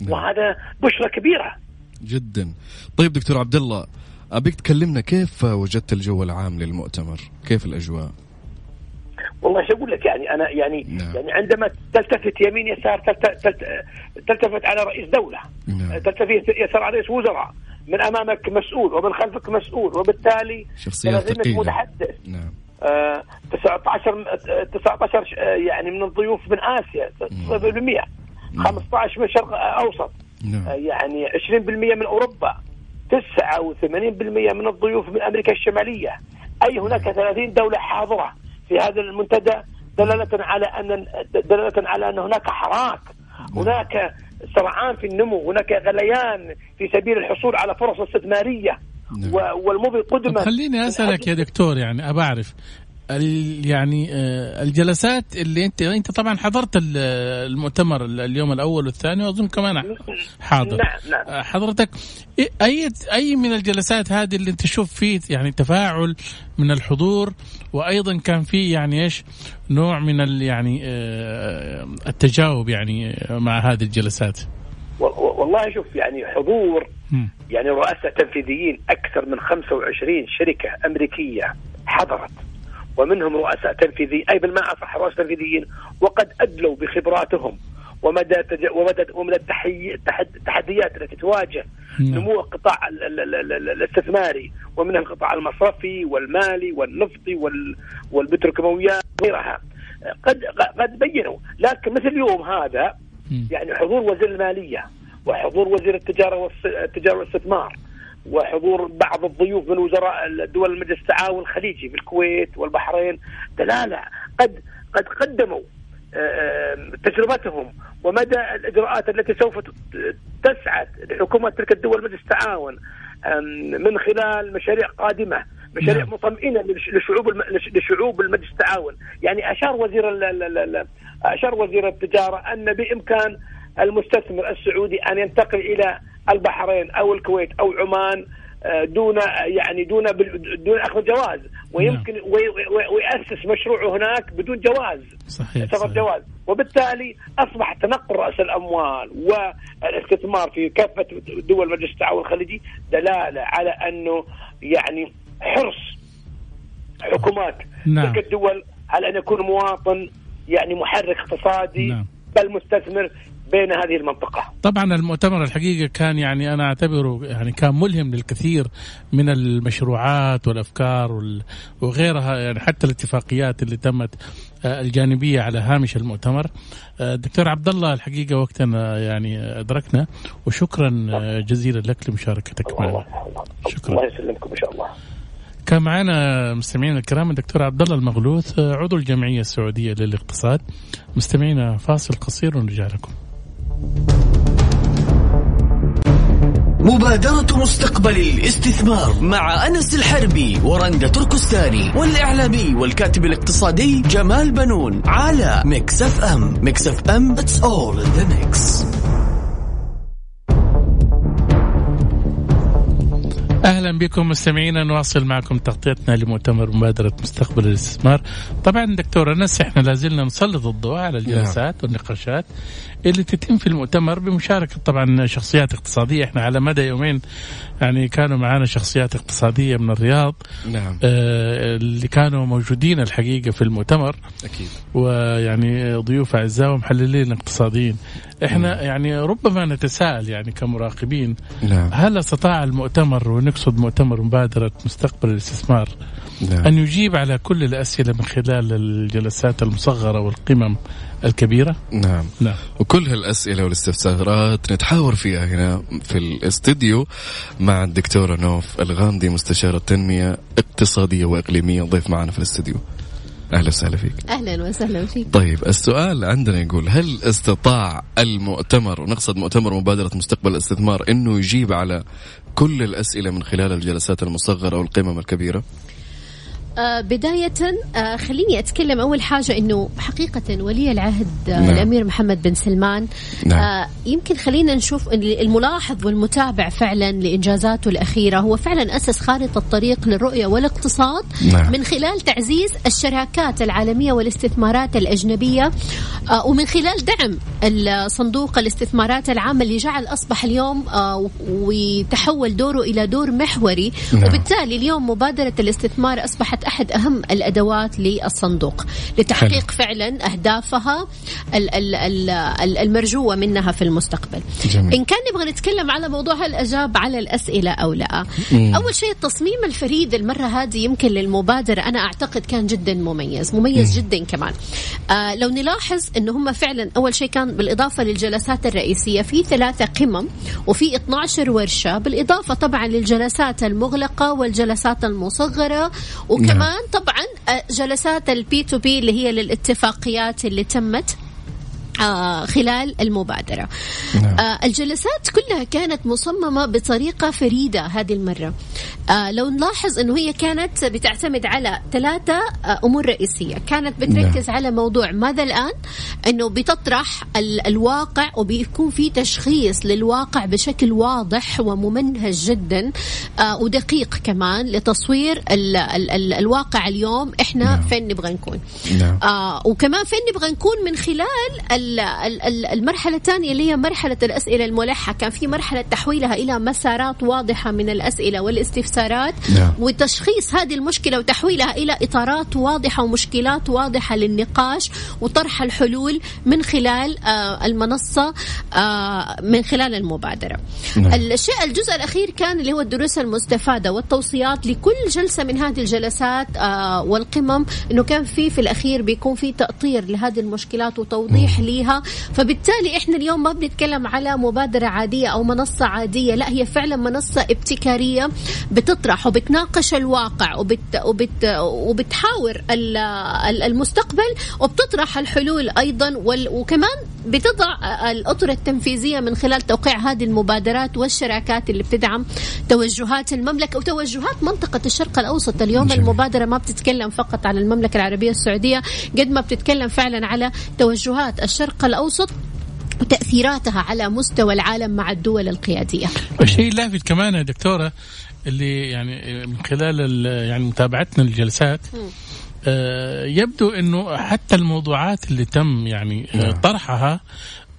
نعم. وهذا بشرة كبيرة جدا طيب دكتور عبد الله أبيك تكلمنا كيف وجدت الجو العام للمؤتمر كيف الأجواء والله شو أقول لك؟ يعني أنا يعني نعم. يعني عندما تلتفت يمين يسار تلتفت على رئيس دولة. نعم. تلتفت يسار على رئيس وزراء. من أمامك مسؤول ومن خلفك مسؤول وبالتالي شخصية ثقيلة. متحدث نعم. آه 19 19 آه، يعني من الضيوف من آسيا 0% 15 من الشرق أوسط. نعم. آه، يعني 20% من أوروبا. 89% من الضيوف من أمريكا الشمالية. أي هناك 30 دولة حاضرة. في هذا المنتدى دلالة على ان دلالة على أن هناك حراك هناك سرعان في النمو هناك غليان في سبيل الحصول على فرص استثمارية. نعم. والمضي قدما خليني أسألك يا دكتور يعني أبى أعرف يعني آه، الجلسات اللي انت انت طبعا حضرت المؤتمر اليوم الأول والثاني وأظن كمان حاضر. نعم نعم. آه، حضرتك أي أي من الجلسات هذه اللي انت تشوف فيه يعني تفاعل من الحضور؟ وأيضا كان في يعني إيش نوع من يعني آه، التجاوب يعني مع هذه الجلسات؟ والله شوف يعني حضور يعني رؤساء تنفيذيين أكثر من 25 شركة أمريكية حضرت. ومنهم رؤساء تنفيذي أي بالمعنى اصح رؤساء تنفيذيين وقد أدلوا بخبراتهم ومدى ومدى ومدى التحديات التي تواجه نعم. نمو القطاع الاستثماري ومنها القطاع المصرفي والمالي والنفطي والبتروكيماويات وغيرها. قد قد بينوا. لكن مثل اليوم هذا يعني حضور وزير المالية وحضور وزير التجارة والتجاره والاستثمار وحضور بعض الضيوف من وزراء دول المجلس التعاون الخليجي في الكويت والبحرين دلالة قد قد قدموا آه، تجربتهم ومدى الإجراءات التي سوف تسعد لحكومة تلك الدول مجلس التعاون من خلال مشاريع قادمة مشاريع نعم. مطمئنة لشعوب لشعوب المجلس التعاون يعني أشار وزير أشار وزير التجارة أن بإمكان المستثمر السعودي أن ينتقل إلى البحرين أو الكويت أو عمان آه، دون يعني دون دون أخذ جواز ويمكن نعم. ويأسس مشروعه هناك بدون جواز صحيح سفر جواز وبالتالي أصبح تنقل رأس الأموال والاستثمار في كافة دول مجلس التعاون الخليجي دلالة على أنه يعني حرص حكومات نعم. تلك الدول على أن يكون مواطن يعني محرك اقتصادي نعم. بل مستثمر بين هذه المنطقة. طبعا المؤتمر الحقيقة كان يعني أنا أعتبره يعني كان ملهم للكثير من المشروعات والأفكار وغيرها يعني حتى الاتفاقيات اللي تمت آه، الجانبية على هامش المؤتمر. آه، دكتور عبد الله الحقيقة وقتنا يعني أدركنا. وشكرا آه، جزيلا لك لمشاركتك معنا. شكرا. الله يسلمكم إن شاء الله. كان معنا مستمعينا الكرام الدكتور عبد الله المغلوث عضو الجمعية السعودية للاقتصاد. مستمعينا فاصل قصير ونرجع لكم. مبادرة مستقبل الاستثمار مع أنس الحربي ورندا تركستاني والإعلامي والكاتب الاقتصادي جمال بنون على Mix FM Mix FM it's all in the mix أهلا بكم مستمعينا نواصل معكم تغطيتنا لمؤتمر مبادرة مستقبل الاستثمار. طبعا دكتور أنس إحنا لازلنا نسلط الضوء على الجلسات نعم. والنقاشات اللي تتم في المؤتمر بمشاركة طبعا شخصيات اقتصادية إحنا على مدى يومين يعني كانوا معنا شخصيات اقتصادية من الرياض نعم آه اللي كانوا موجودين الحقيقة في المؤتمر أكيد ويعني ضيوف أعزاء ومحللين اقتصاديين إحنا نعم. يعني ربما نتساءل يعني كمراقبين نعم. هل أستطاع المؤتمر ونقصد مؤتمر مبادرة مستقبل الاستثمار نعم. أن يجيب على كل الأسئلة من خلال الجلسات المصغرة والقمم الكبيرة؟ نعم. نعم وكل هالأسئلة والاستفسارات نتحاور فيها هنا في الاستديو مع الدكتورة نوف الغامدي مستشارة تنمية اقتصادية وإقليمية. ضيف معنا في الاستديو. أهلا وسهلا فيك. أهلا وسهلا فيك. طيب السؤال عندنا يقول هل استطاع المؤتمر ونقصد مؤتمر مبادرة مستقبل الاستثمار إنه يجيب على كل الأسئلة من خلال الجلسات المصغرة والقمم الكبيرة؟ آه، بداية آه، خليني أتكلم أول حاجة أنه حقيقة ولي العهد آه، نعم. الأمير محمد بن سلمان نعم. يمكن خلينا نشوف الملاحظ والمتابع فعلا لإنجازاته الأخيرة هو فعلا أسس خارطة طريق للرؤية والاقتصاد نعم. من خلال تعزيز الشراكات العالمية والاستثمارات الأجنبية ومن خلال دعم صندوق الاستثمارات العامة اللي جعل أصبح اليوم وتحول دوره إلى دور محوري نعم. وبالتالي اليوم مبادرة الاستثمار أصبحت أحد أهم الأدوات للصندوق لتحقيق حلو. فعلا أهدافها المرجوة منها في المستقبل جميل. إن كان نبغى نتكلم على موضوع هل أجاب على الأسئلة أو لا مم. أول شيء التصميم الفريد المرة هذه يمكن للمبادرة أنا أعتقد كان جدا مميز مميز مم. جدا كمان آه لو نلاحظ أنه هم فعلا أول شيء كان بالإضافة للجلسات الرئيسية في ثلاثة قمم وفي 12 ورشة بالإضافة طبعا للجلسات المغلقة والجلسات المصغرة وكمان نعم. كمان طبعا آه، جلسات ال B2B اللي هي للاتفاقيات اللي تمت. خلال المبادرة نعم. آه الجلسات كلها كانت مصممة بطريقة فريدة هذه المرة آه لو نلاحظ أنه هي كانت بتعتمد على ثلاثة آه أمور رئيسية كانت بتركز نعم. على موضوع ماذا الآن أنه بتطرح ال الواقع وبيكون في تشخيص للواقع بشكل واضح وممنهج جدا آه ودقيق كمان لتصوير ال ال ال الواقع اليوم إحنا نعم. فين نبغى نكون نعم. آه وكمان فين نبغى نكون من خلال المرحلة الثانية اللي هي مرحلة الأسئلة الملحة كان في مرحلة تحويلها إلى مسارات واضحة من الأسئلة والاستفسارات نعم. وتشخيص هذه المشكلة وتحويلها إلى إطارات واضحة ومشكلات واضحة للنقاش وطرح الحلول من خلال آه المنصة آه من خلال المبادرة نعم. الشيء الجزء الأخير كان اللي هو الدروس المستفادة والتوصيات لكل جلسة من هذه الجلسات آه والقمم أنه كان في في الأخير بيكون في تأطير لهذه المشكلات وتوضيح ليها فبالتالي إحنا اليوم ما بنتكلم على مبادرة عادية أو منصة عادية لا هي فعلا منصة ابتكارية بت بتطرح وبتناقش الواقع وبت وبت وبتحاور المستقبل وبتطرح الحلول أيضا وكمان بتضع الأطر التنفيذية من خلال توقيع هذه المبادرات والشراكات اللي بتدعم توجهات المملكة وتوجهات منطقة الشرق الأوسط اليوم جميل. المبادرة ما بتتكلم فقط على المملكة العربية السعودية قد ما بتتكلم فعلا على توجهات الشرق الأوسط وتاثيراتها على مستوى العالم مع الدول القيادية. والشيء اللافت كمان يا دكتورة اللي يعني من خلال يعني متابعتنا للجلسات آه يبدو إنه حتى الموضوعات اللي تم يعني آه نعم. طرحها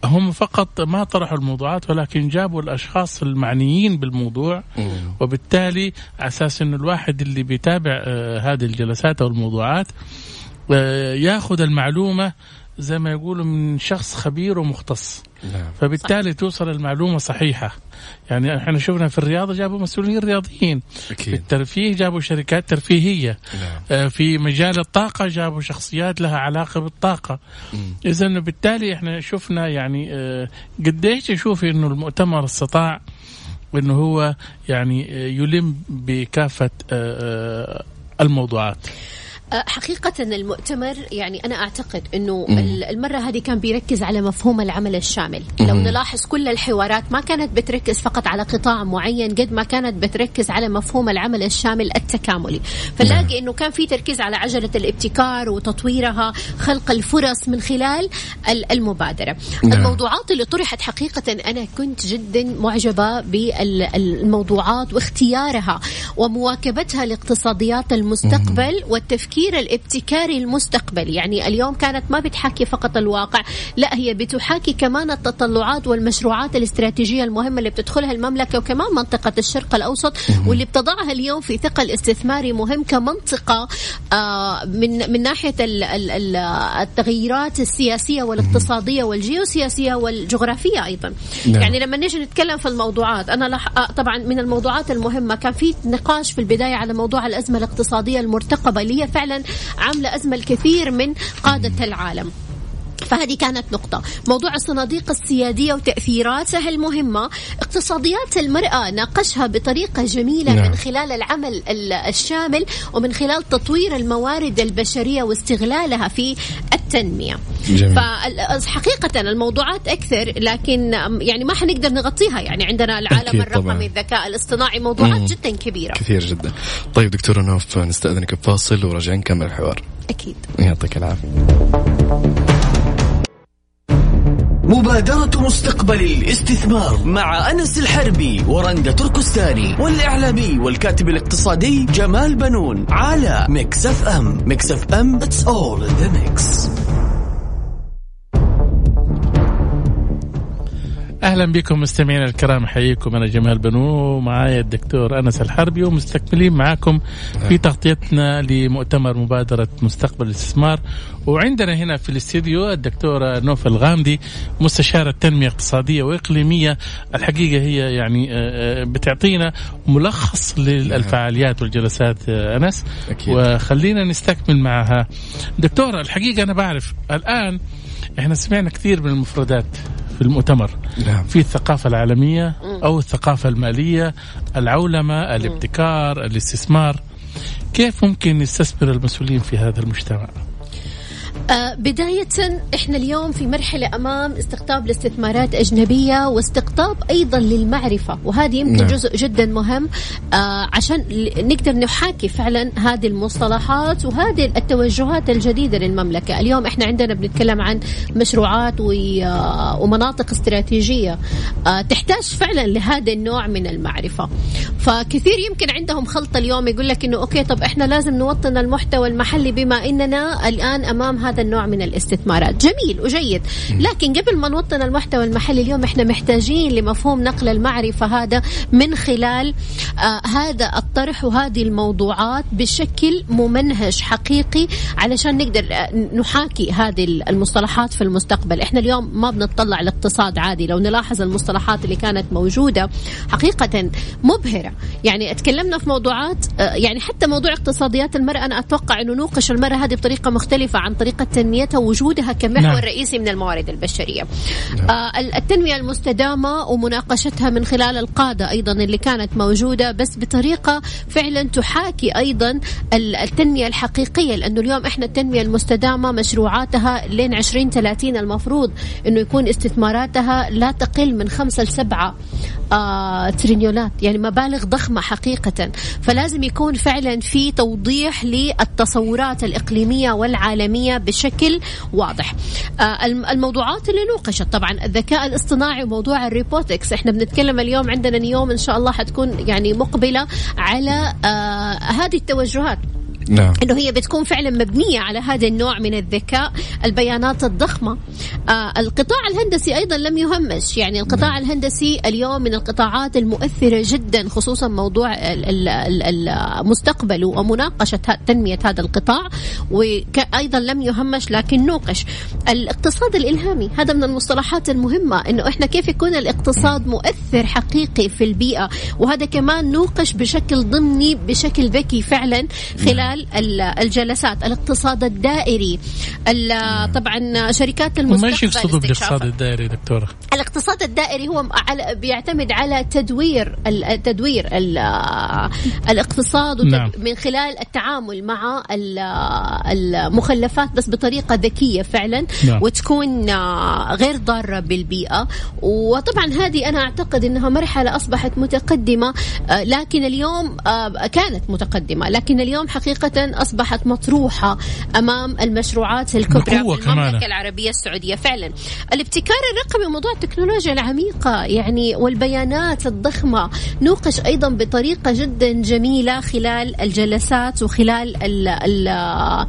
هم فقط ما طرحوا الموضوعات ولكن جابوا الأشخاص المعنيين بالموضوع وبالتالي على أساس إنه الواحد اللي بيتابع آه هذه الجلسات أو الموضوعات ياخذ المعلومة زي ما يقولوا من شخص خبير ومختص نعم. فبالتالي صح. توصل المعلومة صحيحة يعني إحنا شفنا في الرياضة جابوا مسؤولين رياضيين أكيد. في الترفيه جابوا شركات ترفيهية نعم. آه في مجال الطاقة جابوا شخصيات لها علاقة بالطاقة اذا بالتالي إحنا شفنا يعني آه قديش يشوف إنه المؤتمر استطاع إنه هو يعني آه يلم بكافة آه, آه، الموضوعات حقيقة المؤتمر يعني أنا أعتقد أنه. المرة هذه كان بيركز على مفهوم العمل الشامل. لو نلاحظ كل الحوارات ما كانت بتركز فقط على قطاع معين قد ما كانت بتركز على مفهوم العمل الشامل التكاملي فنلاقي أنه كان في تركيز على عجلة الابتكار وتطويرها خلق الفرص من خلال المبادرة نعم. الموضوعات اللي طرحت حقيقة أنا كنت جدا معجبة بالموضوعات واختيارها ومواكبتها لاقتصاديات المستقبل. والتفكير التفكير الابتكاري المستقبلي يعني اليوم كانت ما بتحكي فقط الواقع لا هي بتحاكي كمان التطلعات والمشروعات الاستراتيجية المهمة اللي بتدخلها المملكة وكمان منطقة الشرق الأوسط واللي بتضعها اليوم في ثقل استثماري مهم كمنطقة آه، من من ناحية التغيرات السياسية والاقتصادية والجيوسياسية والجغرافية أيضا. نعم. يعني لما نيجي نتكلم في الموضوعات أنا لح... آه، طبعا من الموضوعات المهمة كان في نقاش في البداية على موضوع الأزمة الاقتصادية المرتقبة اللي هي فعلا فعلا عاملة أزمة الكثير من قادة العالم. فهذه كانت نقطة. موضوع الصناديق السيادية وتأثيراتها المهمة. اقتصاديات المرأة ناقشها بطريقة جميلة نعم. من خلال العمل الشامل ومن خلال تطوير الموارد البشرية واستغلالها في التنمية. جميل. فحقيقة الموضوعات أكثر لكن يعني ما حنقدر نغطيها يعني عندنا العالم الرقمي الذكاء الاصطناعي موضوعات مم. جدا كبيرة. كثير جدا. طيب دكتورة نوف نستأذنك بفاصل وراجعين نكمل الحوار. أكيد. يعطيك العافية. مبادرة مستقبل الاستثمار مع أنس الحربي ورندا تركستاني والإعلامي والكاتب الاقتصادي جمال بنون على Mix FM. Mix FM It's all in the mix. أهلا بكم مستمعينا الكرام حييكم أنا جمال بنو ومعايا الدكتور أنس الحربي ومستكملين معاكم في تغطيتنا لمؤتمر مبادرة مستقبل الاستثمار. وعندنا هنا في الاستديو الدكتورة نوف الغامدي مستشارة تنميه اقتصاديه وإقليمية. الحقيقة هي يعني آه، آه، بتعطينا ملخص للفعاليات والجلسات آه، أنس. أكيد. وخلينا نستكمل معها. دكتورة الحقيقة أنا بعرف الآن إحنا سمعنا كثير من المفردات. في المؤتمر نعم. في الثقافة العالمية أو الثقافة المالية العولمة الابتكار الاستثمار كيف ممكن يستثمر المسؤولين في هذا المجتمع؟ آه، بداية إحنا اليوم في مرحلة أمام استقطاب لاستثمارات أجنبية واستقطاب أيضا للمعرفة وهذه يمكن نعم. جزء جدا مهم آه عشان نقدر نحاكي فعلا هذه المصطلحات وهذه التوجهات الجديدة للمملكة اليوم إحنا عندنا بنتكلم عن مشروعات آه، ومناطق استراتيجية تحتاج فعلا لهذا النوع من المعرفة فكثير يمكن عندهم خلط اليوم يقول لك إنه أوكي طب إحنا لازم نوطن المحتوى المحلي بما إننا الآن أمام هذا هذا النوع من الاستثمارات. جميل وجيد. لكن قبل ما نوطن المحتوى المحلي اليوم إحنا محتاجين لمفهوم نقل المعرفة هذا من خلال آه هذا الطرح وهذه الموضوعات بشكل ممنهج حقيقي علشان نقدر آه، نحاكي هذه المصطلحات في المستقبل. إحنا اليوم ما بنطلع الاقتصاد عادي. لو نلاحظ المصطلحات اللي كانت موجودة حقيقة مبهرة. يعني اتكلمنا في موضوعات آه يعني حتى موضوع اقتصاديات المرأة أنا أتوقع أنه نوقش المرأة هذه بطريقة مختلفة عن طريقة طريقة تنميتها وجودها كمحور نعم. رئيسي من الموارد البشرية نعم. آه التنمية المستدامة ومناقشتها من خلال القادة أيضا اللي كانت موجودة بس بطريقة فعلا تحاكي أيضا التنمية الحقيقية لأنه اليوم إحنا التنمية المستدامة مشروعاتها لين 2030 المفروض أنه يكون استثماراتها لا تقل من خمسة لسبعة آه تريليونات يعني مبالغ ضخمة حقيقة فلازم يكون فعلا في توضيح للتصورات الإقليمية والعالمية بشكل واضح. آه الموضوعات اللي نوقشت طبعا الذكاء الاصطناعي وموضوع الريبوتكس. إحنا بنتكلم اليوم عندنا نيوم إن شاء الله حتكون يعني مقبلة على آه هذه التوجهات. نعم. إنه هي بتكون فعلا مبنية على هذا النوع من الذكاء البيانات الضخمة آه القطاع الهندسي أيضا لم يهمش يعني القطاع نعم. الهندسي اليوم من القطاعات المؤثرة جدا خصوصا موضوع المستقبل ومناقشة تنمية هذا القطاع وأيضا لم يهمش لكن نوقش الاقتصاد الإلهامي هذا من المصطلحات المهمة إنه إحنا كيف يكون الاقتصاد مؤثر حقيقي في البيئة وهذا كمان نوقش بشكل ضمني بشكل ذكي فعلا خلال خلال الجلسات الاقتصاد الدائري طبعا شركات المستقبل إيش يقصدوا بالاقتصاد الدائري دكتورة؟ الاقتصاد الدائري هو على بيعتمد على تدوير التدوير الاقتصاد نعم. من خلال التعامل مع المخلفات بس بطريقة ذكية فعلا نعم. وتكون غير ضارة بالبيئة وطبعا هذه أنا أعتقد إنها مرحلة أصبحت متقدمة لكن اليوم كانت متقدمة لكن اليوم حقيقة حقيقة أصبحت مطروحة أمام المشروعات الكبرى في المملكة كمان. العربية السعودية. فعلا الابتكار الرقمي موضوع التكنولوجيا العميقة يعني والبيانات الضخمة نوقش أيضا بطريقة جدا جميلة خلال الجلسات وخلال آه،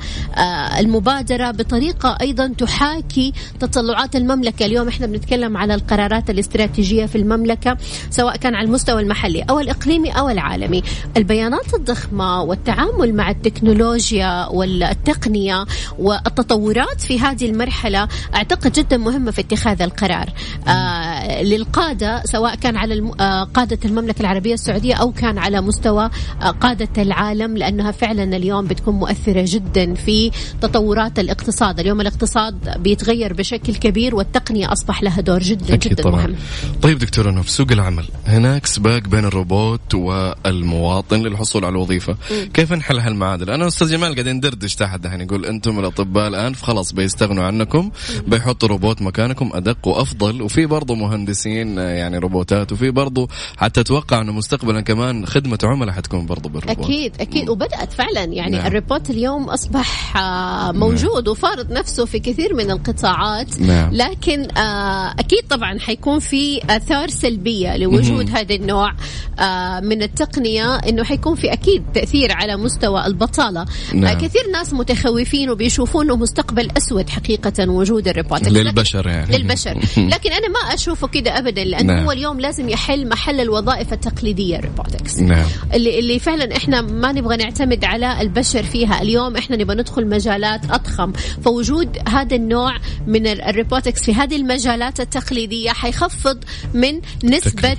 المبادرة بطريقة أيضا تحاكي تطلعات المملكة. اليوم إحنا بنتكلم على القرارات الاستراتيجية في المملكة سواء كان على المستوى المحلي أو الإقليمي أو العالمي. البيانات الضخمة والتعامل مع التكنولوجيا والتقنية والتطورات في هذه المرحلة أعتقد جدا مهمة في اتخاذ القرار. آه للقادة سواء كان على آه، قادة المملكة العربية السعودية أو كان على مستوى آه، قادة العالم لأنها فعلا اليوم بتكون مؤثرة جدا في تطورات الاقتصاد. اليوم الاقتصاد بيتغير بشكل كبير والتقنية أصبح لها دور جدا جدا طبعا. مهم. طيب دكتورة نوف سوق العمل. هناك سباق بين الروبوت والمواطن للحصول على الوظيفة. م. كيف نحل هالمعادلة المعادله أنا أستاذ جمال قاعدين ندردش تحت دحين يقول أنتم الأطباء الآن خلاص بيستغنوا عنكم بيحطوا روبوت مكانكم أدق وأفضل وفي برضه مهندسين يعني روبوتات وفي برضه حتى أتوقع إنه مستقبلا كمان خدمة عملاء حتكون برضه بالروبوت. أكيد أكيد. وبدأت فعلا. يعني نعم. الروبوت اليوم أصبح آه، موجود نعم. وفارض نفسه في كثير من القطاعات. نعم. لكن آه، أكيد طبعا حيكون في آثار سلبية لوجود هذا النوع آه، من التقنية إنه حيكون في أكيد تأثير على مستوى البطن البطالة. نعم. كثير ناس متخوفين وبيشوفون إنه مستقبل أسود حقيقة وجود ال robotics للبشر يعني. للبشر. لكن أنا ما أشوفه كده ابدا لأنه نعم. هو اليوم لازم يحل محل الوظائف التقليدية ال robotics نعم. اللي اللي فعلا إحنا ما نبغى نعتمد على البشر فيها. اليوم إحنا نبغى ندخل مجالات أضخم. فوجود هذا النوع من ال robotics في هذه المجالات التقليدية حيخفض من نسبة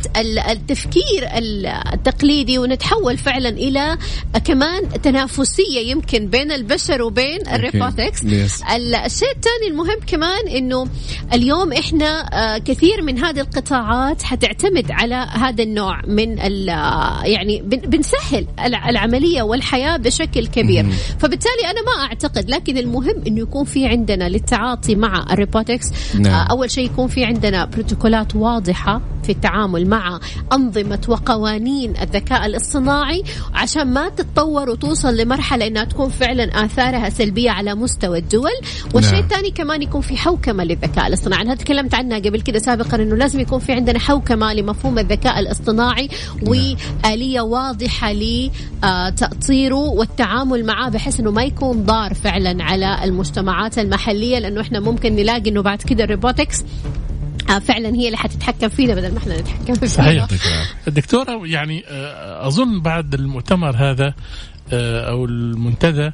التفكير التقليدي ونتحول فعلا إلى كمان تنافس تنافسية يمكن بين البشر وبين ال robotics الشيء الثاني المهم كمان إنه اليوم إحنا آه، كثير من هذه القطاعات حتعتمد على هذا النوع من يعني بنسهل العملية والحياة بشكل كبير. فبالتالي أنا ما أعتقد لكن المهم إنه يكون في عندنا للتعاطي مع ال robotics نعم. آه، أول شيء يكون في عندنا بروتوكولات واضحة. في التعامل مع أنظمة وقوانين الذكاء الاصطناعي عشان ما تتطور وتوصل لما مرحلة إنها تكون فعلا آثارها سلبية على مستوى الدول والشيء نعم. الثاني كمان يكون في حوكمة للذكاء الاصطناعي أنا تكلمت عنها قبل كده سابقا إنه لازم يكون في عندنا حوكمة لمفهوم الذكاء الاصطناعي نعم. وآلية واضحة لتأطيره والتعامل معاه بحيث إنه ما يكون ضار فعلا على المجتمعات المحلية لأنه إحنا ممكن نلاقي إنه بعد كده الروبوتكس آه، فعلا هي اللي حتتحكم فينا بدل ما إحنا نتحكم فيها. صحيح. دكتورة يعني آه، أظن بعد المؤتمر هذا آه، أو المنتدى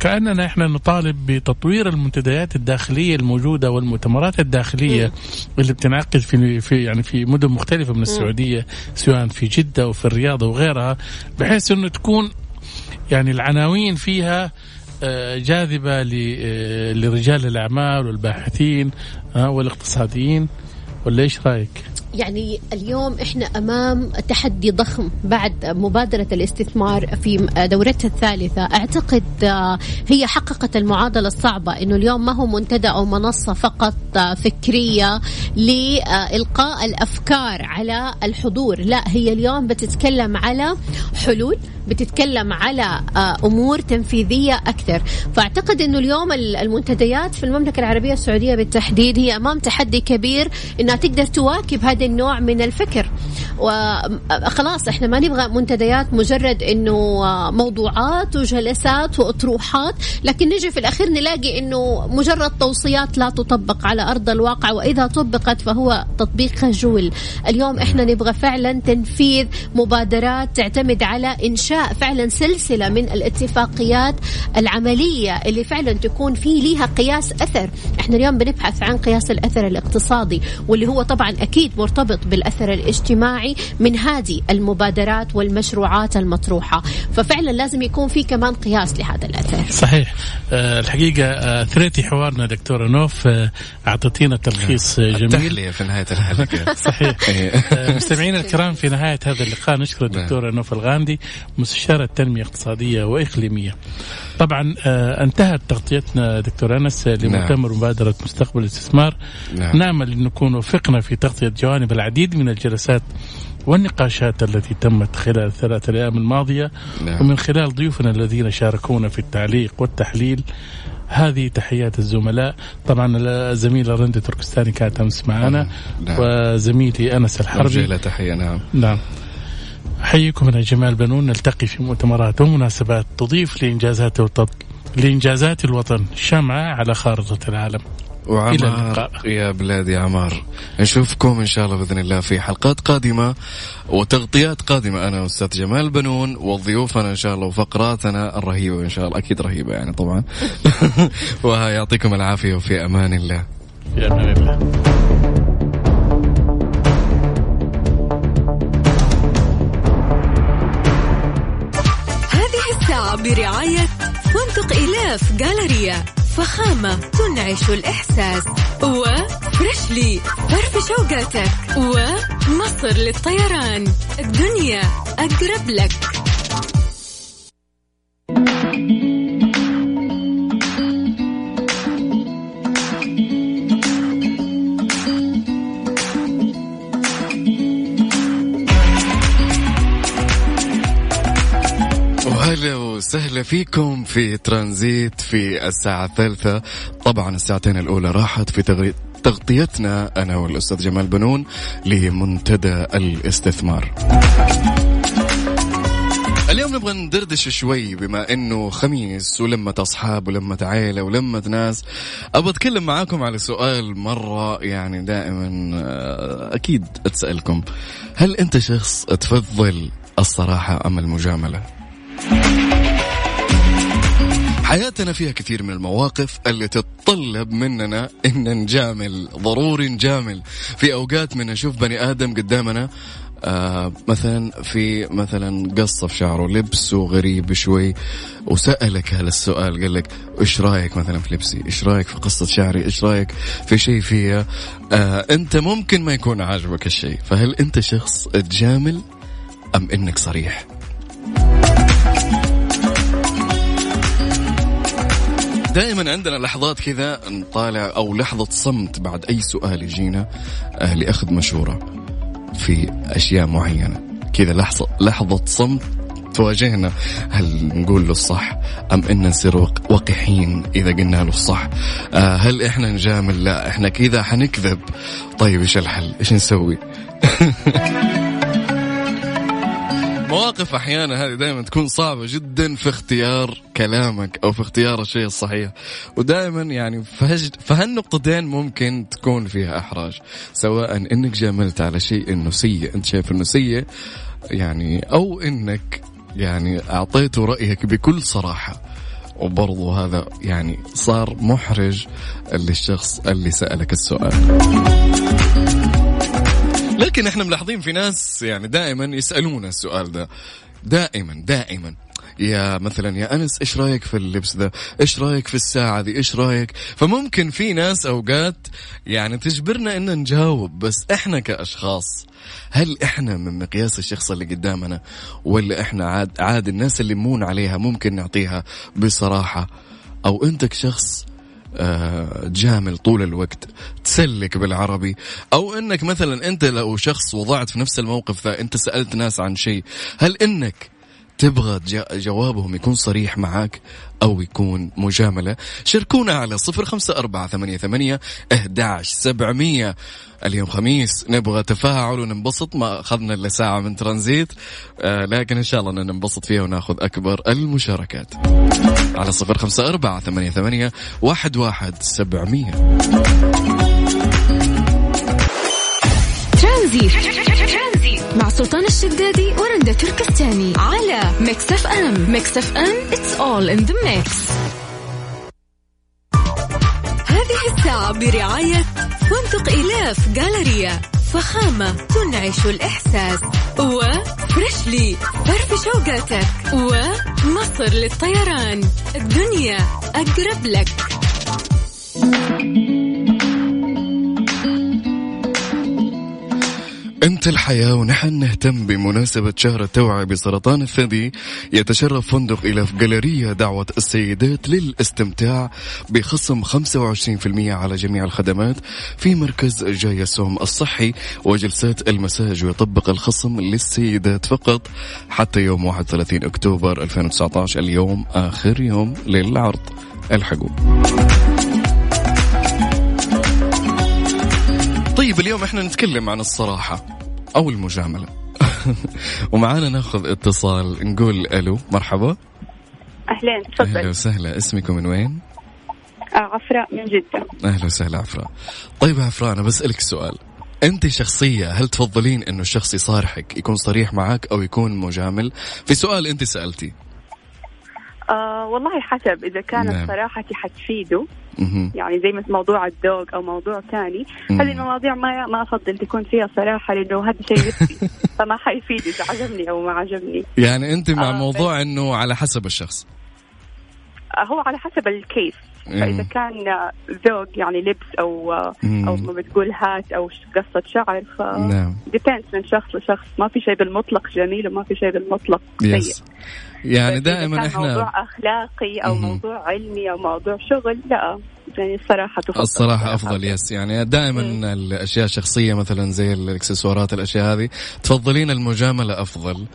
كأننا إحنا نطالب بتطوير المنتديات الداخلية الموجودة والمؤتمرات الداخلية اللي بتنعقد في في يعني في مدن مختلفة من السعودية سواء في جدة وفي الرياض وغيرها بحيث إنه تكون يعني العناوين فيها آه، جاذبة لرجال الأعمال والباحثين والاقتصاديين ولا إيش رأيك؟ يعني اليوم إحنا أمام تحدي ضخم بعد مبادرة الاستثمار في دورتها الثالثة. أعتقد آه، هي حققت المعادلة الصعبة إنه اليوم ما هو منتدى أو منصة فقط آه، فكرية لإلقاء الأفكار على الحضور. لا هي اليوم بتتكلم على حلول بتتكلم على آه، أمور تنفيذية أكثر. فأعتقد إنه اليوم المنتديات في المملكة العربية السعودية بالتحديد هي أمام تحدي كبير إنها تقدر تواكب هذا النوع من الفكر. وخلاص إحنا ما نبغى منتديات مجرد إنه موضوعات وجلسات وأطروحات لكن نجي في الأخير نلاقي إنه مجرد توصيات لا تطبق على أرض الواقع وإذا طبقت فهو تطبيق خجول. اليوم إحنا نبغى فعلا تنفيذ مبادرات تعتمد على إنشاء فعلا سلسلة من الاتفاقيات العملية اللي فعلا تكون في ليها قياس أثر. إحنا اليوم بنبحث عن قياس الأثر الاقتصادي واللي هو طبعا أكيد مرتبط بالأثر الاجتماعي من هذه المبادرات والمشروعات المطروحة ففعلا لازم يكون في كمان قياس لهذا الأثر صحيح أه الحقيقة أه ثريتي حوارنا دكتورة نوف أه اعطيتينا تلخيص نعم. جميل في نهاية الحلقة صحيح إيه. مستمعينا الكرام في نهاية هذا اللقاء نشكر نعم. الدكتوره نوف الغاندي مستشارة تنمية اقتصادية وإقليمية طبعا آه انتهت تغطيتنا دكتور أنس لمؤتمر نعم. مبادرة مستقبل الاستثمار نعم. نامل أن نكون وفقنا في تغطية جوانب العديد من الجلسات والنقاشات التي تمت خلال الثلاثة الأيام الماضية نعم. ومن خلال ضيوفنا الذين شاركونا في التعليق والتحليل هذه تحيات الزملاء طبعا الزميلة رندة تركستاني كانت أمس معنا نعم. وزميلي أنس الحربي تحية نعم نعم أحييكم أنا جمال بنون نلتقي في مؤتمرات ومناسبات تضيف لإنجازات الوطن لإنجازات الوطن شمعة على خارطة العالم. وعمار يا بلادي عمار. نشوفكم إن شاء الله بإذن الله في حلقات قادمة وتغطيات قادمة. أنا واستاذ جمال بنون وضيوفنا إن شاء الله وفقراتنا الرهيبة. إن شاء الله أكيد رهيبة يعني طبعا. ويعطيكم العافية وفي أمان الله. في أمان الله. برعاية فندق إلاف جالريا فخامة تنعش الإحساس. وفريشلي فرف شوقاتك. ومصر للطيران. الدنيا أقرب لك. وسهلا فيكم في ترانزيت في الساعة الثالثة. طبعا الساعتين الأولى راحت في تغطيتنا أنا والأستاذ جمال بنون لمنتدى الاستثمار. اليوم نبغى ندردش شوي بما إنه خميس ولمة أصحاب ولمة عيلة ولمة ناس. أبغى أتكلم معاكم على سؤال مرة يعني دائما آه، أكيد أتسألكم. هل أنت شخص تفضل الصراحة أم المجاملة؟ حياتنا فيها كثير من المواقف اللي تتطلب مننا إن نجامل ضروري نجامل. في أوقات من نشوف بني آدم قدامنا آه مثلا في مثلا قصة في شعره لبسه غريب شوي وسألك هذا السؤال قال لك إيش رأيك مثلا في لبسي؟ إيش رأيك في قصة شعري؟ إيش رأيك في شيء فيها آه أنت ممكن ما يكون عاجبك الشيء فهل أنت شخص تجامل أم إنك صريح؟ دائما عندنا لحظات كذا نطالع أو لحظة صمت بعد أي سؤال يجينا آه لأخذ مشورة في أشياء معينة. كذا لحظة لحظة صمت تواجهنا. هل نقول له الصح أم إن نصير وقحين إذا قلنا له الصح؟ آه هل إحنا نجامل؟ لا إحنا كذا حنكذب. طيب إيش الحل؟ إيش نسوي؟ مواقف أحيانا هذه دائما تكون صعبة جدا في اختيار كلامك أو في اختيار الشيء الصحيح. ودائما يعني في هالنقطتين ممكن تكون فيها إحراج. سواء إنك جاملت على شيء إنه سيء أنت شايف إنه سيء يعني أو إنك يعني أعطيته رأيك بكل صراحة. وبرضو هذا يعني صار محرج للشخص اللي سألك السؤال. لكن إحنا ملاحظين في ناس يعني دائما يسألونا السؤال ده. دائما دائما. يا مثلا يا أنس إيش رأيك في اللبس ذا إيش رأيك في الساعة ذي إيش رأيك؟ فممكن في ناس أوقات يعني تجبرنا إن نجاوب بس إحنا كأشخاص هل إحنا من مقياس الشخص اللي قدامنا؟ ولا إحنا عاد عاد الناس اللي مون عليها ممكن نعطيها بصراحة؟ أو أنت كشخص آه، جامل طول الوقت. تسلك بالعربي. أو إنك مثلا أنت لو شخص وضعت في نفس الموقف ذا انت سألت ناس عن شيء. هل إنك تبغى جوابهم يكون صريح معك أو يكون مجاملة شاركونا على صفر خمسة أربعة ثمانية, ثمانية أهداش سبعمية. اليوم خميس نبغى تفاعل وننبسط. ما أخذنا إلا ساعة من ترانزيت. آه لكن إن شاء الله ننبسط فيها وناخذ أكبر المشاركات. على صفر خمسة أربعة ثمانية, ثمانية واحد, واحد سبعمية. ترانزيت. مع سلطان الشدادي ورندا تركستاني على Mix FM Mix FM it's all in the mix. هذه الساعة برعاية فندق إلاف جالريا فخامة تنعش الإحساس. وفريشلي فرف شوقاتك. ومصر للطيران. الدنيا أقرب لك. أنت الحياة ونحن نهتم بمناسبة شهر التوعية بسرطان الثدي. يتشرف فندق إلى في جاليريا دعوة السيدات للاستمتاع بخصم 25% على جميع الخدمات في مركز جايسوم الصحي وجلسات المساج ويطبق الخصم للسيدات فقط حتى يوم 31 أكتوبر 2019 اليوم آخر يوم للعرض. الحقوا طيب اليوم إحنا نتكلم عن الصراحة أو المجاملة. ومعانا ناخذ اتصال نقول ألو مرحبا. أهلين تفضل. أهلا وسهلا اسمكم من وين؟ آه عفراء من جدة. أهلا وسهلا عفراء طيب عفراء أنا بسألك سؤال. أنت شخصية هل تفضلين إنه الشخص يصارحك يكون صريح معك أو يكون مجامل؟ في سؤال أنت سألتي. آه والله حسب. إذا كانت نعم. صراحتي حتفيده يعني زي مثل موضوع الذوق أو موضوع ثاني هذه المواضيع ما ما أفضل تكون فيها صراحة لأنه هذا شيء نفسي فما حيفيد إذا عجبني أو ما عجبني. يعني أنت مع آه موضوع إنه على حسب الشخص. آه هو على حسب الكيس فإذا كان ذوق يعني لبس أو أو ما بتقول هات أو قصة شعر ف نعم. من شخص لشخص. ما في شيء بالمطلق جميل وما في شيء بالمطلق سيء. يعني دائما إحنا موضوع أخلاقي أو. موضوع علمي أو موضوع شغل لا. يعني الصراحة تفضل. الصراحة أفضل يس يعني دائما مم. الأشياء الشخصية مثلا زي الإكسسوارات الأشياء هذه تفضلين المجاملة أفضل.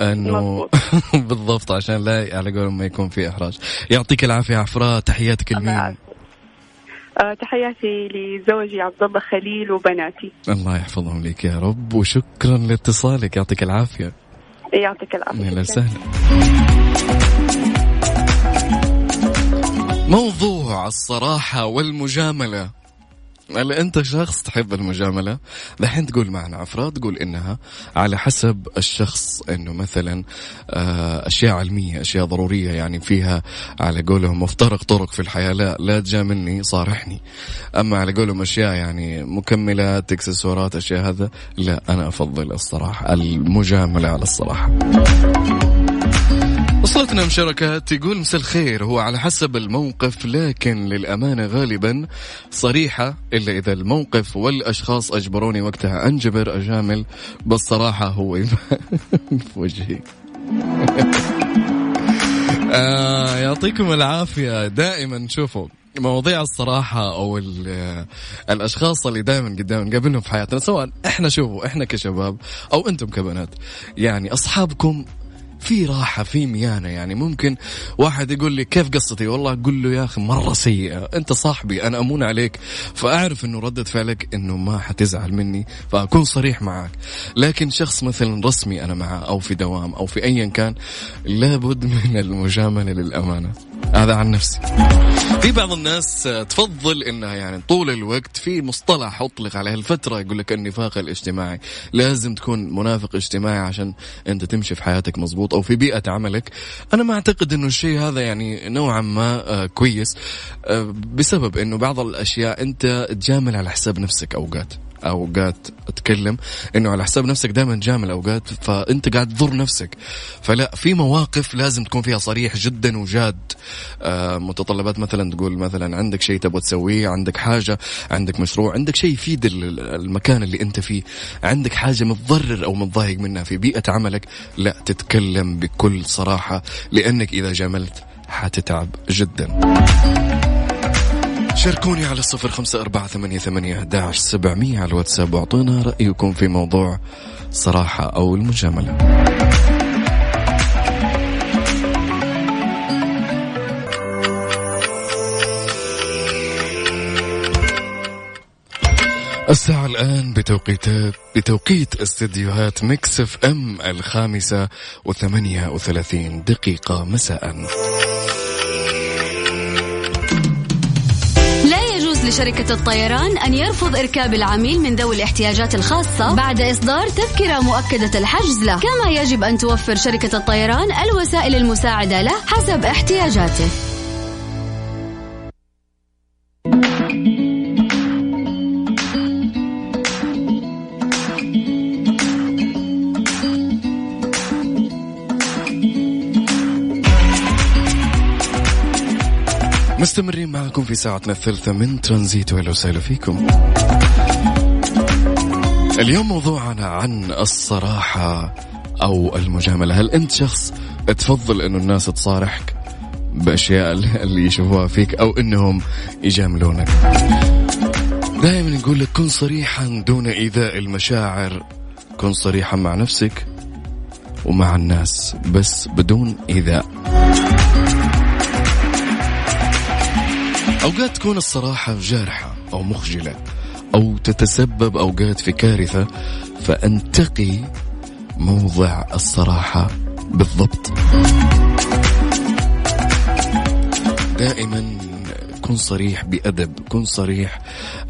إنه بالضبط عشان لا على قولهم ما يكون في إحراج. يعطيك العافية عفراء تحياتك لمين آه تحياتي لزوجي عبد الله خليل وبناتي. الله يحفظهم لك يا رب وشكرا لاتصالك. يعطيك العافية. يعطيك العافية. أهلا وسهلا. موضوع الصراحة والمجاملة. هل انت شخص تحب المجاملة؟ دحين تقول معنا عفراء تقول إنها على حسب الشخص إنه مثلا آه، أشياء علمية أشياء ضرورية يعني فيها على قولهم مفترق طرق في الحياة. لا لا تجاملني صارحني. أما على قولهم أشياء يعني مكملات إكسسوارات أشياء هذا لا أنا أفضل الصراحة المجاملة على الصراحة. وصلتنا مشاركات يقول مساء الخير. هو على حسب الموقف لكن للأمانة غالبا صريحة إلا إذا الموقف والأشخاص أجبروني وقتها. أنجبر أجامل بالصراحة هو في وجهي. آه يعطيكم العافية. دائما شوفوا مواضيع الصراحة أو الأشخاص اللي دائما قدام نقابلهم في حياتنا سواء إحنا شوفوا إحنا كشباب أو أنتم كبنات يعني أصحابكم في راحة في ميانة يعني. ممكن واحد يقول لي كيف قصتي؟ والله أقول له يا أخي مرة سيئة. أنت صاحبي أنا أمون عليك. فأعرف أنه ردة فعلك أنه ما حتزعل مني فأكون صريح معك لكن شخص مثلا رسمي أنا معه أو في دوام أو في أيا كان لابد من المجاملة للأمانة. هذا عن نفسي. في بعض الناس تفضل إنها يعني طول الوقت في مصطلح أطلق على هالفتره يقول لك النفاق الاجتماعي. لازم تكون منافق اجتماعي عشان أنت تمشي في حياتك مزبوط أو في بيئة عملك. أنا ما أعتقد إنه الشيء هذا يعني نوعا ما آه، كويس آه، بسبب إنه بعض الأشياء أنت تجامل على حساب نفسك أوقات. أوقات أتكلم إنه على حساب نفسك دائما جامل اوقات فأنت قاعد تضر نفسك. فلا في مواقف لازم تكون فيها صريح جدا وجاد. آه متطلبات مثلا تقول مثلا عندك شيء تبغى تسويه عندك حاجة عندك مشروع عندك شيء يفيد المكان اللي أنت فيه. عندك حاجة متضرر أو متضايق منها في بيئة عملك لا تتكلم بكل صراحة لأنك إذا جاملت حتتعب جدا. شاركوني على الصفر خمسة أربعة ثمانية, ثمانية أحداش سبعمية على الواتساب واعطونا رأيكم في موضوع صراحة أو المجاملة. الساعة الآن بتوقيتات بتوقيت استديوهات Mix FM الخامسة وثمانية وثلاثين دقيقة مساءً. لشركة الطيران أن يرفض إركاب العميل من ذوي الاحتياجات الخاصة بعد إصدار تذكرة مؤكدة الحجز له كما يجب أن توفر شركة الطيران الوسائل المساعدة له حسب احتياجاته. معكم في ساعتنا الثالثة من ترانزيت وأهلا وسهلا فيكم. اليوم موضوعنا عن الصراحة أو المجاملة. هل أنت شخص تفضل أنه الناس تصارحك بأشياء اللي يشوفوها فيك أو أنهم يجاملونك؟ دائما نقول لك كن صريحا دون إيذاء المشاعر. كن صريحا مع نفسك ومع الناس بس بدون إيذاء. أوقات تكون الصراحة جارحة أو مخجلة أو تتسبب أوقات في كارثة فأنتقي موضع الصراحة بالضبط. دائما كن صريح بأدب كن صريح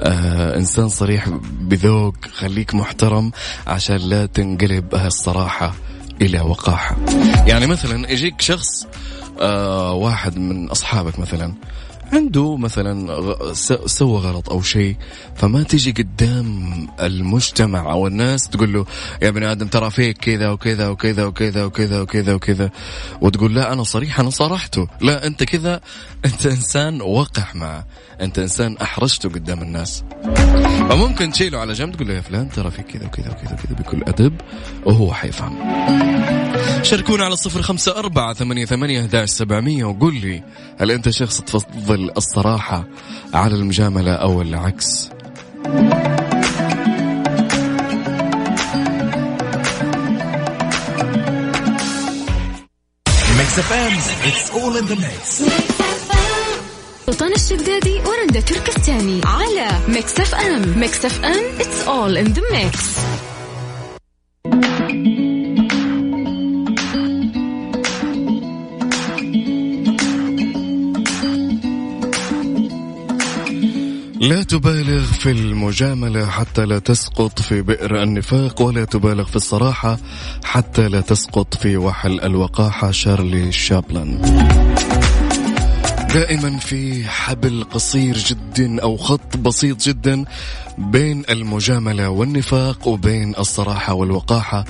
آه إنسان صريح بذوق خليك محترم عشان لا تنقلب هالصراحة إلى وقاحة. يعني مثلا يجيك شخص آه واحد من أصحابك مثلا عنده مثلا سوى غلط أو شيء فما تيجي قدام المجتمع أو الناس تقول له يا ابن آدم ترى فيك كذا وكذا وكذا وكذا وكذا وكذا وكذا. وتقول لا أنا صريح أنا صارحته لا أنت كذا. أنت إنسان وقح معه. أنت إنسان أحرجته قدام الناس. فممكن تشيله على جنب تقول له يا فلان ترى فيك كذا وكذا وكذا وكذا. بكل أدب وهو حيفهم. شاركونا على الصفر خمسة أربعة ثمانية ثمانية سبعمية وقول لي هل أنت شخص تفضل الصراحة على المجاملة أو العكس؟ سلطان الشدادي ورندا تركستاني على Mix FM Mix FM it's all in the mix. لا تبالغ في المجاملة حتى لا تسقط في بئر النفاق ولا تبالغ في الصراحة حتى لا تسقط في وحل الوقاحة. شارلي شابلن. دائما في حبل قصير جدا أو خط بسيط جدا بين المجاملة والنفاق وبين الصراحة والوقاحة.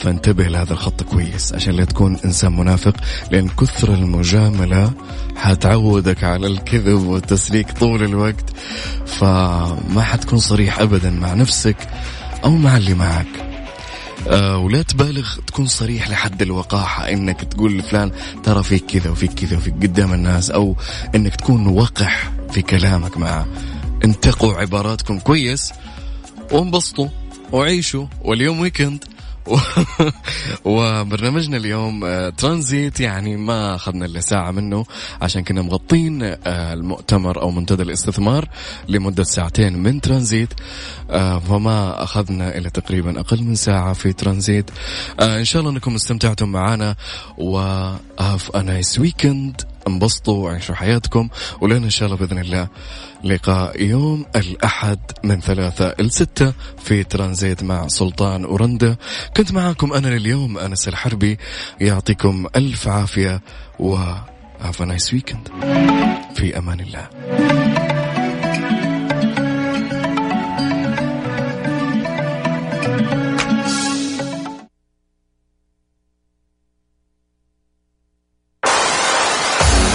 فانتبه لهذا الخط كويس عشان لا تكون إنسان منافق لأن كثر المجاملة حتعودك على الكذب والتسليك طول الوقت. فما حتكون صريح ابدا مع نفسك أو مع اللي معك. آه ولا تبالغ تكون صريح لحد الوقاحة إنك تقول لفلان ترى فيك كذا وفيك كذا وفيك قدام الناس أو إنك تكون وقح في كلامك معه انتقوا عباراتكم كويس وانبسطوا وعيشوا واليوم ويكند وبرنامجنا اليوم آه، ترانزيت يعني ما أخذنا إلا ساعة منه عشان كنا مغطين آه، المؤتمر أو منتدى الاستثمار لمدة ساعتين من ترانزيت آه، فما أخذنا إلا تقريبا أقل من ساعة في ترانزيت. إن شاء الله أنكم استمتعتم معنا و have a nice weekend انبسطوا وعيشوا حياتكم ولنا إن شاء الله بإذن الله لقاء يوم الأحد من ثلاثة لستة في ترانزيت مع سلطان ورندا كنت معاكم أنا لليوم أنس الحربي يعطيكم ألف عافية و have a nice weekend. في أمان الله.